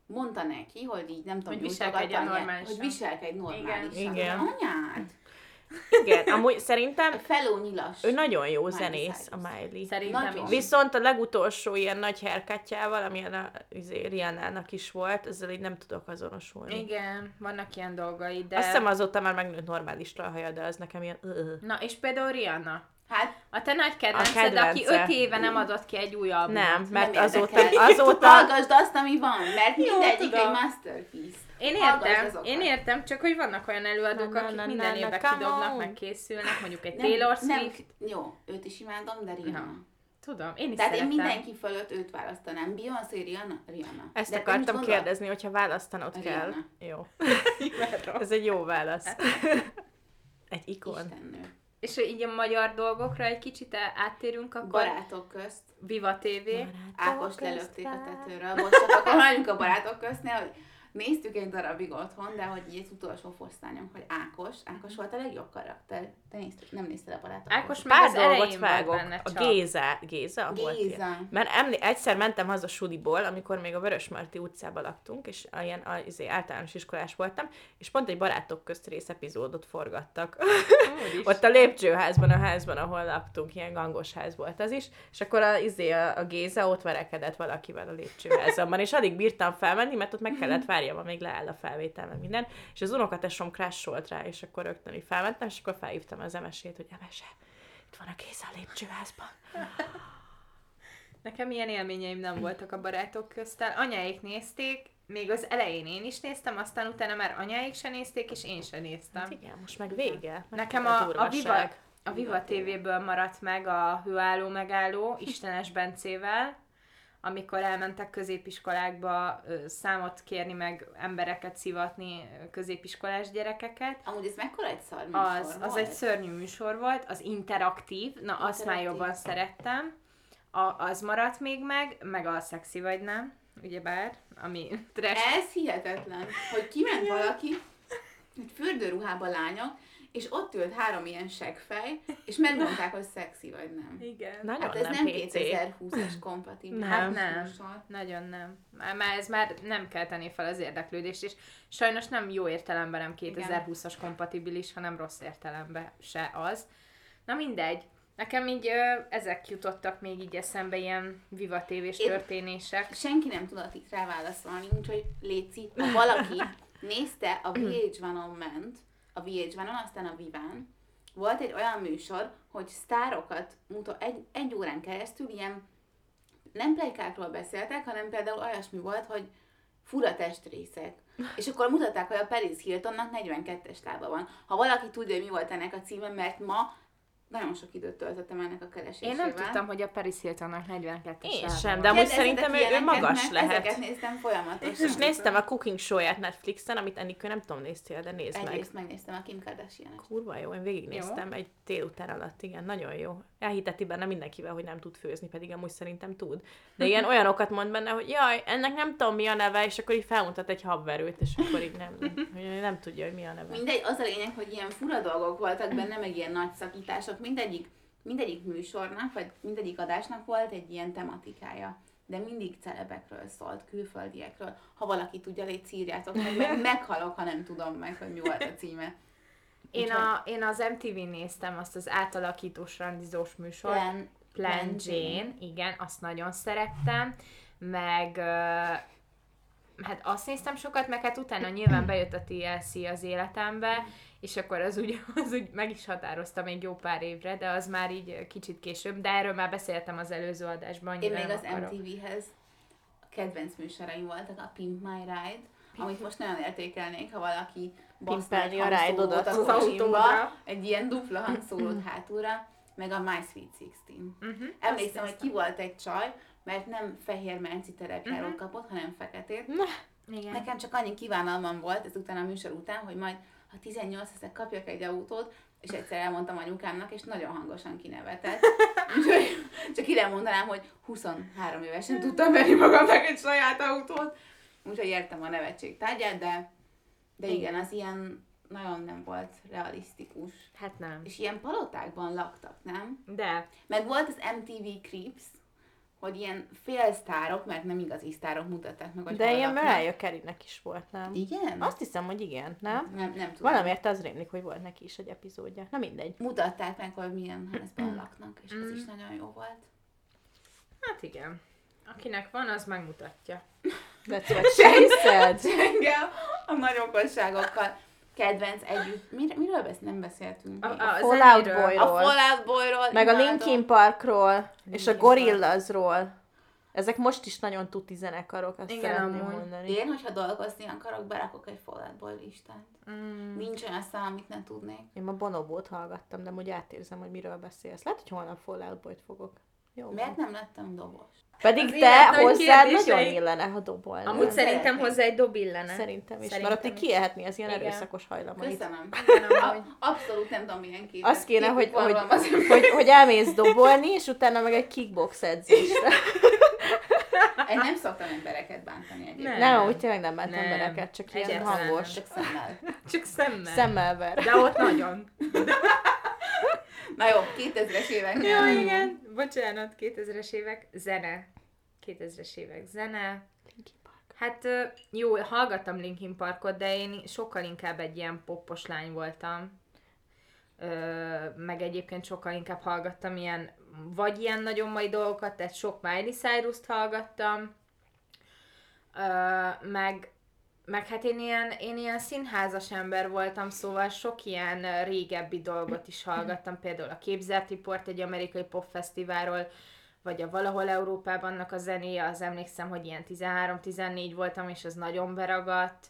mondta neki, hogy így nem tudom, Hogy viselkedjen normálisan. Hogy viselkedj normálisan. Igen. Anyád! Igen, amúgy szerintem Feló nyilas. ő nagyon jó Miley zenész, a Cyrus. Miley. Szerintem Nagyon. is. Viszont a legutolsó ilyen nagy herkatjával, amilyen a izé, Rihannának is volt, ezzel így nem tudok azonosulni. Igen, vannak ilyen dolgai, de... Azt hiszem azóta már megnőtt normálisra a haja, de az nekem ilyen... Na, és például Rihanna. Hát A te nagy kedvenced, aki kedvence. öt éve nem adott ki egy új albumot. Nem, mert nem azóta, azóta, Hallgassd azt, ami van, mert mindegyik egy masterpiece. Én értem, én értem, csak hogy vannak olyan előadók, Na, na, akik na, minden na, évben kidobnak, meg készülnek, mondjuk egy Nem, Taylor nem, Swift. jó, őt is imádom, de Rihanna. Na, Tudom, én is Tehát szeretem. én mindenki fölött őt választanám. Beyoncé, Rihanna, Rihanna. ezt De akartam kérdezni, hogyha választanod kell. Rihanna. Jó. Ez egy jó válasz. Egy ikon. Istennő. És hogy így a magyar dolgokra egy kicsit áttérünk, akkor Barátok közt. Viva TV. Ákos lelőtték a tetőről. Most csak akkor a barátok köztnél, hogy néztük egy darabig otthon, de hogy így az utolsó fosztányom, hogy Ákos. Ákos volt a legjobb karakter. Te nézted, nem nézted a barátok Ákos Pár az dolgot vágok. benne A csak. Géza, Géza, volt ilyen. Géza. Mert emlé- egyszer mentem haza suliból, amikor még a Vörösmarty utcában laktunk, és ilyen a, izé, általános iskolás voltam, és pont egy barátok közt rész epizódot forgattak. Ott a lépcsőházban, a házban, ahol laktunk, ilyen gangos ház volt az is, és akkor a, izé, a, a Géza ott verekedett valakivel a lépcsőházban, és addig bírtam felmenni, mert ott meg kellett várjam, amíg leáll a felvétel, meg minden, és az unokatesom crasholt rá, és akkor rögtön így felmentem, és akkor felhívtam az emesét, hogy emese, itt van a Géza a lépcsőházban. Nekem ilyen élményeim nem voltak a barátok köztel. Anyáik nézték, még az elején én is néztem, aztán utána már anyáik se nézték, és én se néztem. Hát igen, most meg vége. Nekem Mekkora a, a, durvaság. Viva, a Viva TV-ből maradt meg a Hőálló megálló Istenes Bencével, amikor elmentek középiskolákba számot kérni, meg embereket szivatni, középiskolás gyerekeket. Amúgy ez mekkora egy szar műsor Az, az volt? egy szörnyű műsor volt, az interaktív, na azt már Interaktív. jobban szerettem. A, az maradt még meg, meg a szexi vagy nem, ugyebár, ami trash. Ez hihetetlen, hogy kiment valaki, egy fürdőruhába lányok, és ott ült három ilyen segfej, és megmondták, hogy szexi vagy nem. Igen. Nagyon Hát ez nem, nem PC. 2020-as kompatibilis. Hát nem. műsor. Nagyon nem. Már, már ez már nem keltené fel az érdeklődést, és sajnos nem jó értelemben nem 2020-as kompatibilis, hanem rossz értelemben se az. Na mindegy. Nekem így ö, ezek jutottak még így eszembe, ilyen Viva tévés Én- történések. Senki nem tudott itt rá válaszolni, úgyhogy Léci, ha valaki nézte a VH1-on ment, a VH1-on, aztán a Viván, volt egy olyan műsor, hogy sztárokat mutat, egy, egy órán keresztül ilyen nem plejkákról beszéltek, hanem például olyasmi volt, hogy fura testrészek. És akkor mutatták, hogy a Paris Hiltonnak 42-es lába van. Ha valaki tudja, hogy mi volt ennek a címe, mert ma nagyon sok időt töltöttem ennek a keresésével. Én nem tudtam, hogy a Paris Hiltonnak 42-es Én sem, de amúgy Kérdezzetek szerintem ő, ő magas mert lehet. Ezeket néztem folyamatosan. És néztem a cooking show-ját Netflixen, amit Enikő nem tudom, néztél, de nézd meg. Egyrészt megnéztem a Kim kardashian Kurva jó, én végignéztem egy délután alatt, igen, nagyon jó. Elhiteti benne mindenkivel, hogy nem tud főzni, pedig amúgy szerintem tud. De ilyen olyanokat mond benne, hogy jaj, ennek nem tudom mi a neve, és akkor így felmutat egy habverőt, és akkor így nem, hogy nem tudja, hogy mi a neve. Mindegy, az a lényeg, hogy ilyen fura dolgok voltak benne, meg ilyen nagy szakítások. Mindegyik, mindegyik műsornak, vagy mindegyik adásnak volt egy ilyen tematikája. De mindig celebekről szólt, külföldiekről. Ha valaki tudja, légy írjátok meg, mert meghalok, ha nem tudom meg, hogy mi volt a címe. Én, Úgyhogy- a, én az MTV-n néztem azt az átalakítós randizós műsort. Plan, Plan Jane, igen, azt nagyon szerettem, meg ö, hát azt néztem sokat, meg hát utána nyilván bejött a TLC az életembe, és akkor az úgy, az úgy meg is határozta még jó pár évre, de az már így kicsit később, de erről már beszéltem az előző adásban, Én még az akarok. MTV-hez a kedvenc műsoraim voltak, a Pimp My Ride, amit most nagyon értékelnék, ha valaki Pimpelni a ride-odat a az autóra. egy ilyen dupla hangszórót hátulra, meg a My Sweet Sixteen. Uh-huh. Emlékszem, hogy ki volt egy csaj, mert nem fehér menci terepjárót Mhm. kapott, hanem feketét. Igen. Nekem csak annyi kívánalmam volt ezután a műsor után, hogy majd ha 18 leszek, kapjak egy autót, és egyszer elmondtam anyukámnak, és nagyon hangosan kinevetett. Úgyhogy csak ide mondanám, hogy 23 évesen tudtam venni magamnak egy saját autót. Úgyhogy értem a nevetség tárgyát, de, de igen, az ilyen nagyon nem volt realisztikus. Hát nem. És ilyen palotákban laktak, nem? De. Meg volt az MTV Creeps, hogy ilyen félsztárok, mert nem igazi sztárok mutatták meg, hogy De ilyen. Mariah Carey-nek is volt, nem? Igen? Azt hiszem, hogy igen, nem? nem, nem tudom. Valamiért az rémlik, hogy volt neki is egy epizódja. Na mindegy. Mutatták meg, hogy milyen házban laknak, és ez is nagyon jó volt. Hát igen. Akinek van, az megmutatja. That's what she said. Engem a nagy okosságokkal kedvenc együtt. Mir- miről besz- nem beszéltünk? A, a, a Fallout zenéről. Boy. a Boyról. Fallout Boyról. Meg a imádom. Linkin Parkról, és a Linkin Gorillazról. Ezek most is nagyon tuti zenekarok, azt Igen, szeretném amúgy. mondani. Én, hogyha dolgozni akarok, berakok egy Fallout Boy listát. Mm. Nincs olyan szám, amit ne tudnék. Én ma Bonobót hallgattam, de úgy átérzem, hogy miről beszélsz. Lehet, hogy holnap Fallout Boyt fogok. Jó. Miért nem lettem dobos? Pedig Az te hozzád nagyon illene, ha dobolnál. Amúgy szerintem hozzá egy dob illene. Szerintem is, Szerintem mert ott is. kiélhetni az ilyen Igen. erőszakos hajlamait. Köszönöm. Amúgy. abszolút nem tudom, milyen képet. Azt kéne, hogy, hogy, hogy, hogy elmész dobolni, és utána meg egy kickbox edzésre. Én nem szoktam embereket bántani egyébként. Nem. Úgy tényleg nem Nem. embereket, csak ilyen hangos. Csak szemmel. Csak szemmel. Szemmel ver. De ott nagyon. Na jó, 2000-es évek. Jó, igen. Bocsánat, 2000-es évek. Zene. 2000-es évek zene. Hát ö, jó, hallgattam Linkin Parkot, de én sokkal inkább egy ilyen poppos lány voltam. Ö, meg egyébként sokkal inkább hallgattam ilyen, vagy ilyen nagyon mai dolgokat, tehát sok Miley Cyrus-t hallgattam, Ö, meg, meg hát én ilyen, én ilyen színházas ember voltam, szóval sok ilyen régebbi dolgot is hallgattam, például a Képzeltiport egy amerikai popfesztiválról, vagy a Valahol Európában a zenéje, az emlékszem, hogy ilyen 13-14 voltam, és az nagyon beragadt.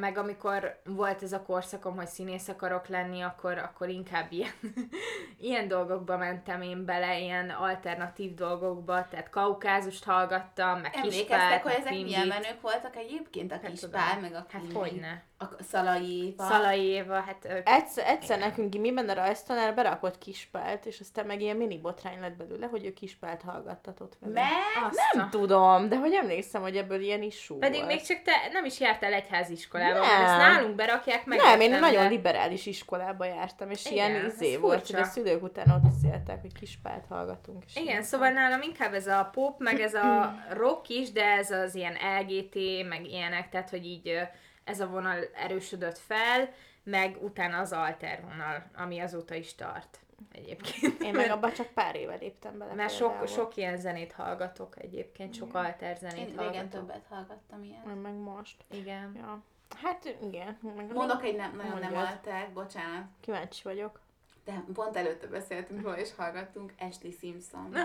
Meg amikor volt ez a korszakom, hogy színész akarok lenni, akkor, akkor inkább ilyen, ilyen dolgokba mentem én bele, ilyen alternatív dolgokba, tehát kaukázust hallgattam, meg Emlékeztek, kispált, hogy ezek Queen milyen menők voltak egyébként? A Hát kispál, meg a Hát hogyne. A Szalai Éva. Szalai Éva, hát ők... Egyszer, egyszer nekünk gimiben a rajztanár berakott kispált, és aztán meg ilyen mini botrány lett belőle, hogy ő kispált hallgattatott vele. Meg? Azt Nem a- tudom, de hogy emlékszem, hogy ebből ilyen is sú Pedig volt. még csak te nem is jártál egyháziskolába, Nem. mert ezt nálunk berakják meg. nem, én nagyon de- liberális iskolába jártam, és Igen, ilyen izé volt, furcsa. hogy a szülők után ott izéltek, hogy kispált hallgatunk. És Igen, szóval nálam inkább ez a pop, meg ez a rock is, de ez az ilyen LGT, meg ilyenek, tehát hogy így ez a vonal erősödött fel, meg utána az alter vonal, ami azóta is tart egyébként. Én meg abban csak pár éve léptem bele. Mert sok, sok ilyen zenét hallgatok egyébként, sok alter zenét Én régen hallgatok. többet hallgattam ilyet. Én meg most. Igen. Ja. Hát igen. Meg Mondok egy nem, nagyon nem alter, bocsánat. Kíváncsi vagyok. De pont előtte beszéltünk róla, és hallgattunk Ashley Simpson.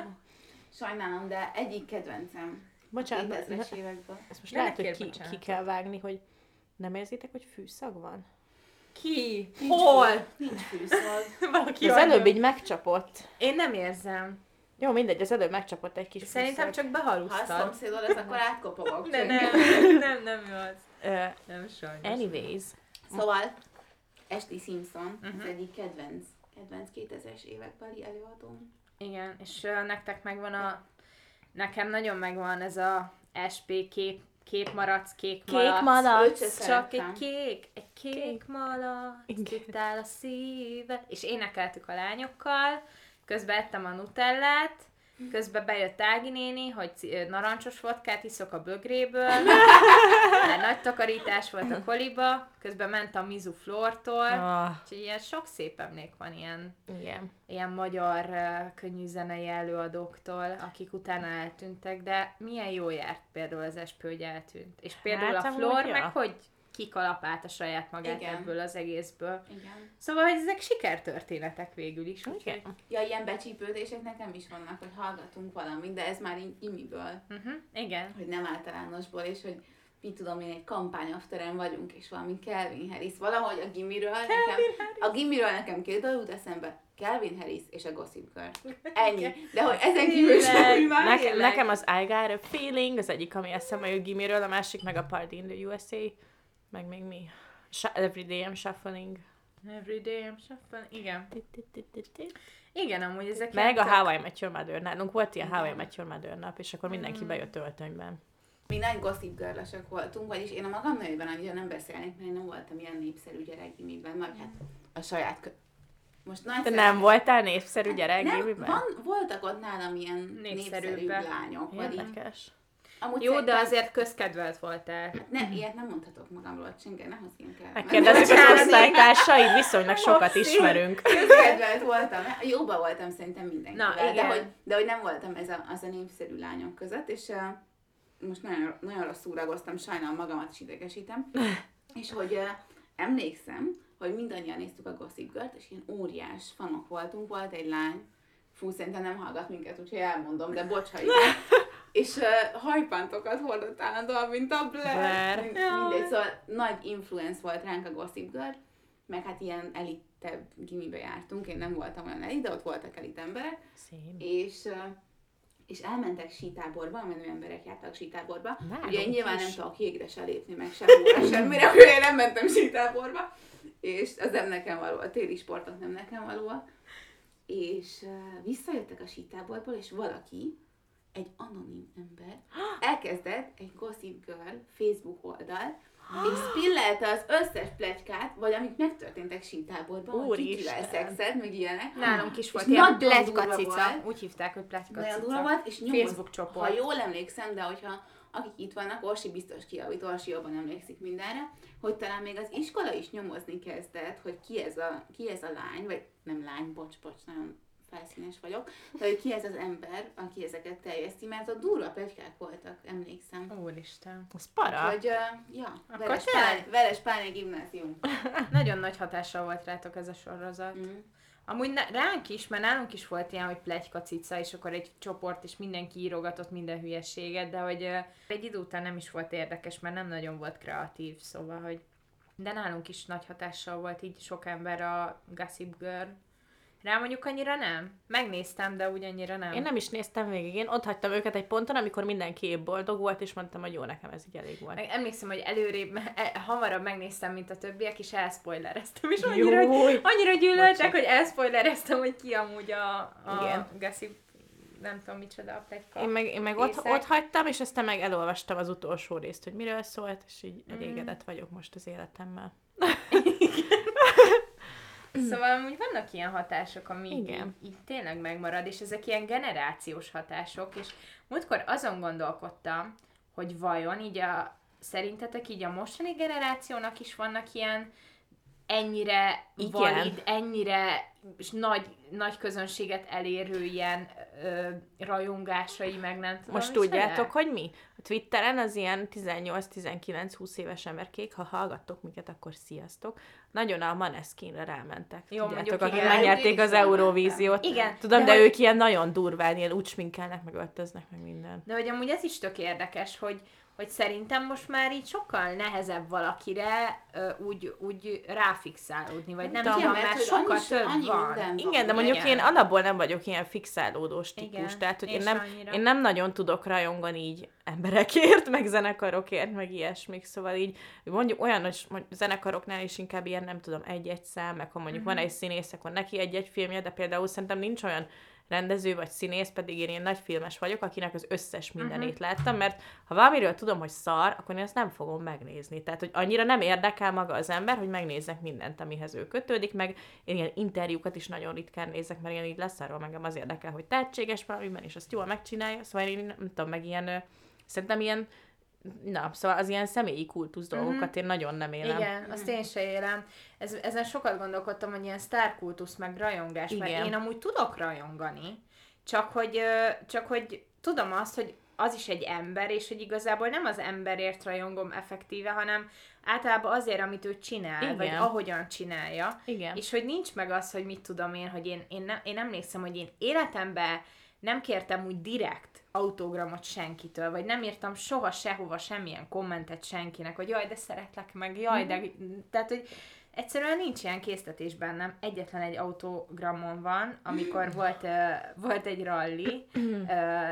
Sajnálom, de egyik kedvencem. Bocsánat, ne, 2000-es évekből. ezt most Ne lehet, hogy ki, ki kell vágni, hogy nem érzitek, hogy fűszag van? Ki? Hol? Nincs fűszag. Valaki az előbb így megcsapott. Én nem érzem. Jó, mindegy, az előbb megcsapott egy kis Szerintem fűszag. csak Ha a behalusztad. szomszédod lesz, akkor átkopogok. De nem, nem, nem jó az. Uh, Nem sajnos. anyways. Szóval, Ashley Simpson Mhm. az egyik kedvenc, kedvenc 2000-es évekbeli előadóm. Igen, és uh, nektek megvan a... Nekem nagyon megvan ez a SP kép, kép malac, kék malac. Kék malac. Csak egy kék, egy kék malac, Igen. itt áll a szíve. És énekeltük a lányokkal, közben ettem a nutellát, közben bejött Ági néni, hogy narancsos vodkát iszok a bögréből, mert nagy takarítás volt a koliba, közben ment a Mizu Flortól, úgyhogy ilyen sok szép emlék van ilyen igen. ilyen magyar uh, könnyű zenei előadóktól, akik utána eltűntek, de milyen jó járt például az Espő, hogy eltűnt. És például Hát a Flor ja. meg hogy kikalapált a saját magát Igen. ebből az egészből. Igen. Szóval, hogy ezek sikertörténetek végül is. úgyhogy- Igen. Ja, ilyen becsípődések nekem is vannak, hogy hallgatunk valamit, de ez már így imiből, Uh-huh, igen. hogy nem általánosból, és hogy mit tudom én, egy kampányafteren vagyunk, és valami Calvin Harris. Valahogy a gimiről nekem, a gimiről nekem két dolog jut eszembe, Calvin Harris és a Gossip Girl. Ennyi. De hogy ezen kívül semmi más. Nekem, nekem az I Got a Feeling, az egyik, ami eszembe jut gimiről, a másik meg a Party in the USA, meg még mi? Everyday I'm Shuffling. Every day I'm shuffling. Igen. Igen, amúgy ezek Meg a How I Met Your Mother. Nálunk volt ilyen How I. Met Your Mother nap, és akkor mindenki Mm. bejött öltönyben. Mi nagy gossip girl voltunk, vagyis én a magam nevében annyira nem beszélnék, mert én nem voltam ilyen népszerű gyerek gimiben, vagy hát a saját kö... Most nagy Te nem voltál népszerű gyerek nem, gimiben? van, voltak ott nálam ilyen népszerűbb Népszerűbbek. lányok, vagy így. Érdekes. Amúgy Jó, de szerintem- azért közkedvelt voltál. Hát ne, ilyet nem mondhatok magamról, senki, ne hozz ilyen kell. Megkérdezzük az osztálytársaid, viszonylag sokat ismerünk. Közkedvelt voltam. Jóba voltam szerintem mindenkivel. Na, de, hogy, de hogy nem voltam ez a, az a népszerű lányok között, és uh, most nagyon, nagyon rosszul ragoztam, sajnálom magamat is idegesítem. és hogy uh, emlékszem, hogy mindannyian néztük a Gossip Girl-t, és ilyen óriás fanok voltunk, volt egy lány, fú, szerintem nem hallgat minket, úgyhogy elmondom, de bocs, ha igen. És uh, hajpántokat hordott állandóan, mint a Blair. Blair. Mind, mindegy, szóval nagy influence volt ránk a Gossip Girl, meg hát ilyen elitebb gimibe jártunk, én nem voltam olyan elit, de ott voltak elit emberek, Szép. és, uh, és elmentek sítáborba, a menő emberek jártak sítáborba. Nálunk Ugye én nyilván is. nem tudok jégre se lépni, meg sehol semmire, akkor én nem mentem sítáborba, és az nem nekem való, a téli sportok nem nekem valóak. És uh, visszajöttek a sítáborból, és valaki, egy anonim ember, elkezdett egy Gossip Girl Facebook oldal, és spillelte az összes plegykát, vagy amik megtörténtek sítáborban, hogy kikivel szexed, meg ilyenek. Nálunk is És volt ilyen volt. Úgy hívták, hogy pletykacica. Nagyon durva volt, és nyomoz, Facebook csoport. ha jól emlékszem, de hogyha akik itt vannak, Orsi biztos kiavít, Orsi jobban emlékszik mindenre, hogy talán még az iskola is nyomozni kezdett, hogy ki ez a, ki ez a lány, vagy nem lány, bocs, bocs, nagyon felszínes vagyok, de hogy ki ez az ember, aki ezeket terjeszti, mert ott durva plegykák voltak, emlékszem. Úristen. Az para. Hogy, uh, ja, Akkor Veres? Pál, Veres Pálné gimnázium. Nagyon nagy hatással volt rátok ez a sorozat. Mm. Amúgy ne, ránk is, mert nálunk is volt ilyen, hogy plegyka cica, és akkor egy csoport, és mindenki írogatott minden hülyeséget, de hogy egy idő után nem is volt érdekes, mert nem nagyon volt kreatív, szóval, hogy de nálunk is nagy hatással volt így sok ember a Gossip Girl. Rá mondjuk annyira nem. Megnéztem, de úgy annyira nem. Én nem is néztem végig, én ott hagytam őket egy ponton, amikor mindenki épp boldog volt, és mondtam, hogy jó, nekem ez így elég volt. Meg emlékszem, hogy előrébb, e, hamarabb megnéztem, mint a többiek, és elspoilereztem. És annyira, Júj. hogy, annyira gyűlöltek, hogy elspoilereztem, hogy ki amúgy a, a Igen. Gassi, nem tudom micsoda a plegyka. Én meg, én meg ott, Észak. ott hagytam, és aztán meg elolvastam az utolsó részt, hogy miről szólt, és így elégedett vagyok most az életemmel. Szóval amúgy vannak ilyen hatások, ami így, Igen. így tényleg megmarad, és ezek ilyen generációs hatások, és múltkor azon gondolkodtam, hogy vajon így a, szerintetek így a mostani generációnak is vannak ilyen ennyire Igen. valid, ennyire s nagy, nagy közönséget elérő ilyen ö, rajongásai, meg nem tudom Most tudjátok, hogy mi? A Twitteren az ilyen 18-19-20 éves emberkék, ha hallgattok minket, akkor sziasztok. Nagyon a Maneskinre rámentek. Jó, Tudjátok, akik megnyerték az Eurovíziót. Igen, Tudom, de de, hogy- ők ilyen nagyon durván, ilyen úgy sminkelnek, meg öltöznek, meg minden. De hogy amúgy ez is tök érdekes, hogy, hogy szerintem most már így sokkal nehezebb valakire ö, úgy, úgy ráfixálódni, vagy nem tudom, mert mert sokkal annyi- több annyi van. minden Igen, de mondjuk Igen. én alapból nem vagyok ilyen fixálódós típus, Igen, tehát hogy én nem, annyira. én nem nagyon tudok rajongani így emberekért, meg zenekarokért, meg ilyesmik, szóval így mondjuk olyan hogy mondjuk zenekaroknál is inkább ilyen, nem tudom, egy-egy szám, meg ha mondjuk Mhm. van egy színész, akkor neki egy-egy filmje, de például szerintem nincs olyan rendező vagy színész, pedig én ilyen nagy filmes vagyok, akinek az összes mindenét Mhm. láttam, mert ha valamiről tudom, hogy szar, akkor én azt nem fogom megnézni. Tehát, hogy annyira nem érdekel maga az ember, hogy megnézzek mindent, amihez ő kötődik, meg én ilyen interjúkat is nagyon ritkán nézek, mert ilyen így leszarva engem az érdekel, hogy tehetséges valamiben, és azt jól megcsinálja, szóval én nem tudom, meg ilyen, szerintem ilyen, na, szóval az ilyen személyi kultusz dolgokat én nagyon nem élem. Igen, azt én se élem. Ez, ezen sokat gondolkodtam, hogy ilyen sztárkultusz, meg rajongás, mert Igen. én amúgy tudok rajongani, csak hogy, csak hogy tudom azt, hogy az is egy ember, és hogy igazából nem az emberért rajongom effektíve, hanem általában azért, amit ő csinál, Igen. vagy ahogyan csinálja. Igen. És hogy nincs meg az, hogy mit tudom én, hogy én, én, nem, én emlékszem, hogy én életemben nem kértem úgy direkt autogramot senkitől, vagy nem írtam soha sehova semmilyen kommentet senkinek, hogy jaj, de szeretlek meg, jaj, de... Tehát, hogy egyszerűen nincs ilyen késztetés bennem. Egyetlen egy autogramon van, amikor volt, uh, volt egy ralli uh,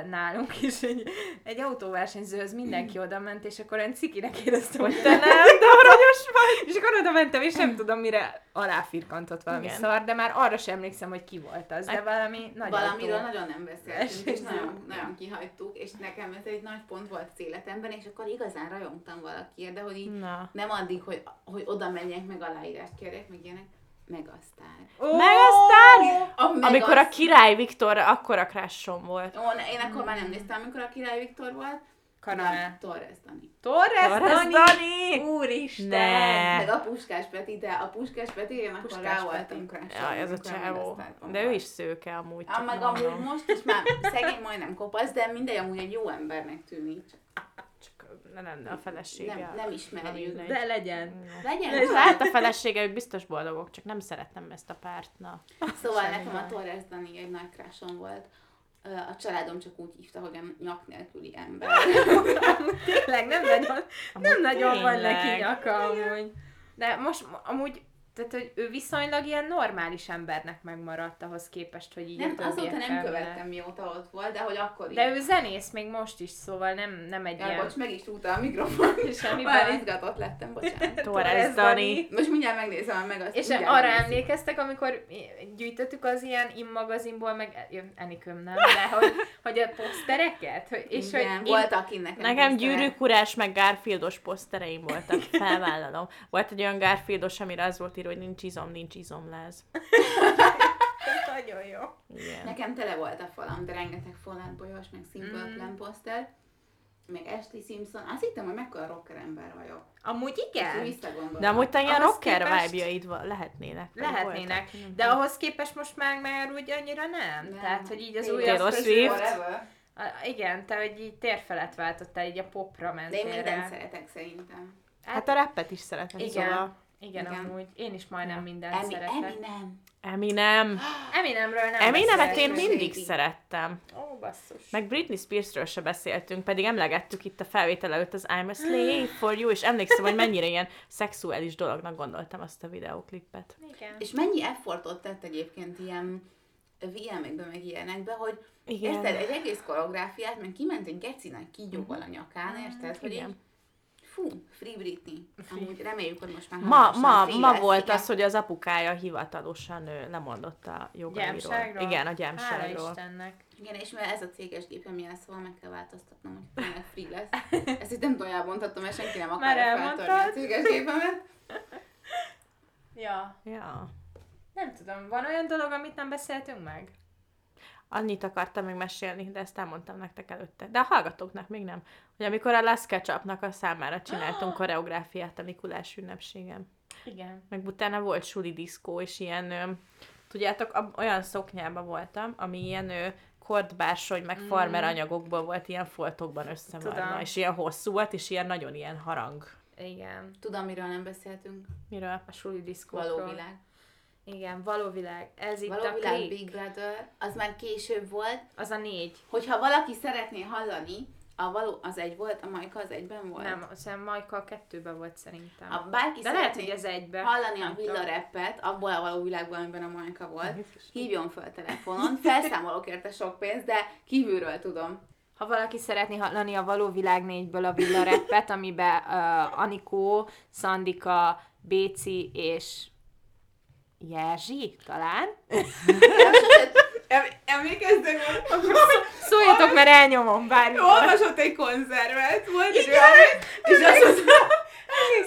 nálunk, és egy, egy autóversenyzőhöz mindenki oda ment, és akkor én cikinek éreztem, hogy te nem, de aranyos vagy! És akkor oda mentem, és nem tudom, mire aláfirkantott valami Igen. szar, de már arra sem emlékszem, hogy ki volt az, de valami nagy Valamiről autó. nagyon nem beszéltünk, és nagyon, nagyon kihagytuk, és nekem ez egy nagy pont volt az életemben, és akkor igazán rajongtam valakiért, de hogy így Na. nem addig, hogy, hogy oda menjek, meg aláírást kérjek, meg ilyenek. Meg aztán. A meg amikor a király Viktor akkora crashom volt. Ó, ne, én akkor már nem néztem, amikor a király Viktor volt. Nem, Torres Dani. Torres, Torres Dani! Dani! Úristen! Ne. Meg a Puskás Peti, de a Puskás Peti, én akkor Puskás rá voltam Jaj, ez a csávó. De ő is szőke amúgy. Ah, meg mondom. amúgy most is már szegény majdnem kopasz, de mindegy, amúgy egy jó embernek tűnik. Csak ne lenne a felesége. Nem, nem ismerjük. De legyen. Legyen És lehet a felesége, ők biztos boldogok, csak nem szeretem ezt a párt, na. Szóval Semmi nekem a. Torres Dani egy nagy crushom volt. A családom csak úgy hívta, hogy a nyak nélküli ember. Tényleg nem nagyon, nem nagyon van neki nyaka amúgy. De most amúgy, tehát hogy ő viszonylag ilyen normális embernek megmaradt ahhoz képest, hogy így Nem, azóta nem követtem mióta ott volt, de hogy akkor így. De ő zenész még most is, szóval nem, nem egy Jaj, ilyen... bocs, meg is túlta a mikrofon. Semmi Már izgatott lettem, bocsánat. Torres Dani. Most mindjárt megnézem meg azt. És arra emlékeztek, amikor gyűjtöttük az ilyen im magazinból, meg Enikőm nem, de hogy, hogy a posztereket? És Igen, hogy volt, aki nekem Nekem gyűrűkurás, meg Garfieldos posztereim voltak, felvállalom. Volt egy olyan Garfieldos, amire az volt írva, hogy nincs izom, nincs izomláz. Ez nagyon jó. Igen. Nekem tele volt a falam, de rengeteg Fallout bolyos, meg Simple Mm. Plan poszter. Meg Ashley Simpson. Azt hittem, hogy mekkora rocker ember vagyok. Amúgy igen. De amúgy te ilyen rocker képest- vibe-jaid lehetnének. Lehetnének, voltak, nem de ahhoz képest most már már úgy annyira nem. Nem. Tehát, hogy így az új. A- Igen, te hogy így tér felett váltottál, így a popra De mentél én mindent szeretek szerintem. Hát a rappet is szeretem, Igen. szóval. Igen, Igen. amúgy. Én is majdnem mindent Emi, szeretek. Eminem. Eminem. Eminemről nem Eminemet én mindig szerettem. Ó, basszus. Meg Britney Spearsről se beszéltünk, pedig emlegettük itt a felvétel előtt az I'm a slave for you, és emlékszem, hogy mennyire ilyen szexuális dolognak gondoltam azt a videóklipet. Igen. És mennyi effortot tett egyébként ilyen VM-ekbe, meg ilyenekbe, hogy Igen. érted, egy egész koreográfiát, meg kiment egy geci nagy kígyóval a nyakán, érted, hogy Igen. így, fú, Free Britney. Amúgy reméljük, hogy most már Ma, ma, ma volt igen. az, hogy az apukája hivatalosan ő, lemondott a jogairól. Igen, a Hála gyámságról. Istennek. Igen, és mivel ez a céges gépem jel, szóval meg kell változtatnom, hogy tényleg free lesz. Ezt itt nem tudom elmondhatom, mert senki nem akarja feltörni a céges gépemet. Ja. Ja. Nem tudom, van olyan dolog, amit nem beszéltünk meg? Annyit akartam még mesélni, de ezt elmondtam nektek előtte. De a hallgatóknak még nem. Hogy amikor a Last Ketchupnak a számára csináltunk koreográfiát a Mikulás ünnepségen. Igen. Meg utána volt suli diszkó, és ilyen, ö, tudjátok, ab, olyan szoknyában voltam, ami ilyen ö, kordbársony, meg farmer anyagokból volt ilyen foltokban összevarva, és ilyen hosszú volt, és ilyen nagyon ilyen harang. Igen. Tudom, miről nem beszéltünk. Miről? A suli diszkókról. Való világ. Igen, való világ. Ez itt Való a világ. Big Brother, az már később volt. Az a négy. Hogyha valaki szeretné hallani, a való az egy volt, a Majka az egyben volt. Nem, szerintem Majka a kettőben volt szerintem. A bárki De lehet, hogy ez egybe. hallani a Nem villa tudom. rappet, abból a való világból, amiben a Majka volt, hívjon fel telefonon, felszámolok érte sok pénzt, de kívülről tudom. Ha valaki szeretné hallani a Való Világ 4-ből a Villa Rappet, amiben uh, Anikó, Szandika, Béci és Jerzsi talán. Emlékeztek, Szóljatok, mert elnyomom bármikor. olvasott egy konzervet, volt olyan, és azt mondta,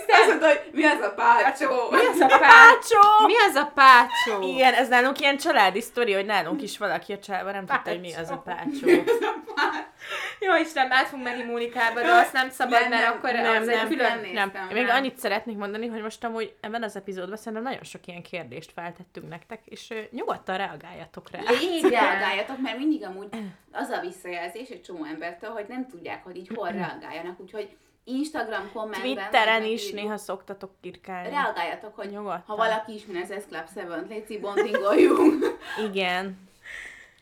azt mondta, hogy mi az a pácsó? Mi az a pácsó? Pácsó! Mi az a pácsó? Igen, ez nálunk ilyen családi sztori, hogy nálunk is valaki a családban nem tudta, hogy mi az a pácsó. Jó Isten, át fogunk menni Mónikába, de azt nem szabad, Nem, mert nem, akkor nem, az egy nem, külön... nem néztem Nem, még annyit szeretnék mondani, hogy most amúgy ebben az epizódban szerintem nagyon sok ilyen kérdést feltettünk nektek, és ö, nyugodtan reagáljatok rá. Igen. reagáljatok, mert mindig amúgy az a visszajelzés egy csomó embertől, hogy nem tudják, hogy így hol reagáljanak, úgyhogy Instagram kommentben... Twitteren is megírjuk, néha szoktatok kirkálni. Reagáljatok, hogy Nyugodtan. ha valaki ismer az S Club 7-t, légy bondingoljunk. Igen.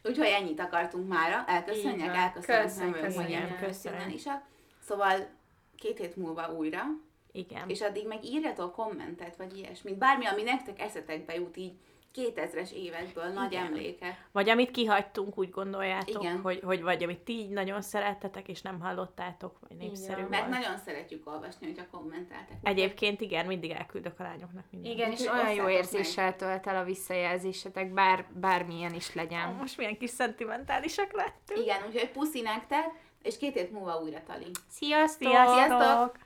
Úgyhogy ennyit akartunk mára. Elköszönjek, elköszönjük, Köszönjük, köszönjük. Köszönjük. professzionálisak. Szóval két hét múlva újra, Igen. és addig meg írjatok kommentet, vagy ilyesmit. Bármi, ami nektek eszetekbe jut így 2000-es évekből, nagy Igen. emlékek. Vagy amit kihagytunk, úgy gondoljátok, Igen. Hogy, hogy vagy amit ti így nagyon szerettetek, és nem hallottátok, vagy népszerű van. Mert nagyon szeretjük olvasni, hogyha kommentáltak. Egyébként igen, mindig elküldök a lányoknak mindent. Igen, és Úgyhogy olyan jó érzéssel tölt el a visszajelzésetek, bár, bármilyen is legyen. Most milyen kis szentimentálisak lettünk. Igen, úgyhogy puszi nektek, és két hét múlva újra tali. Sziasztok! Sziasztok! Sziasztok!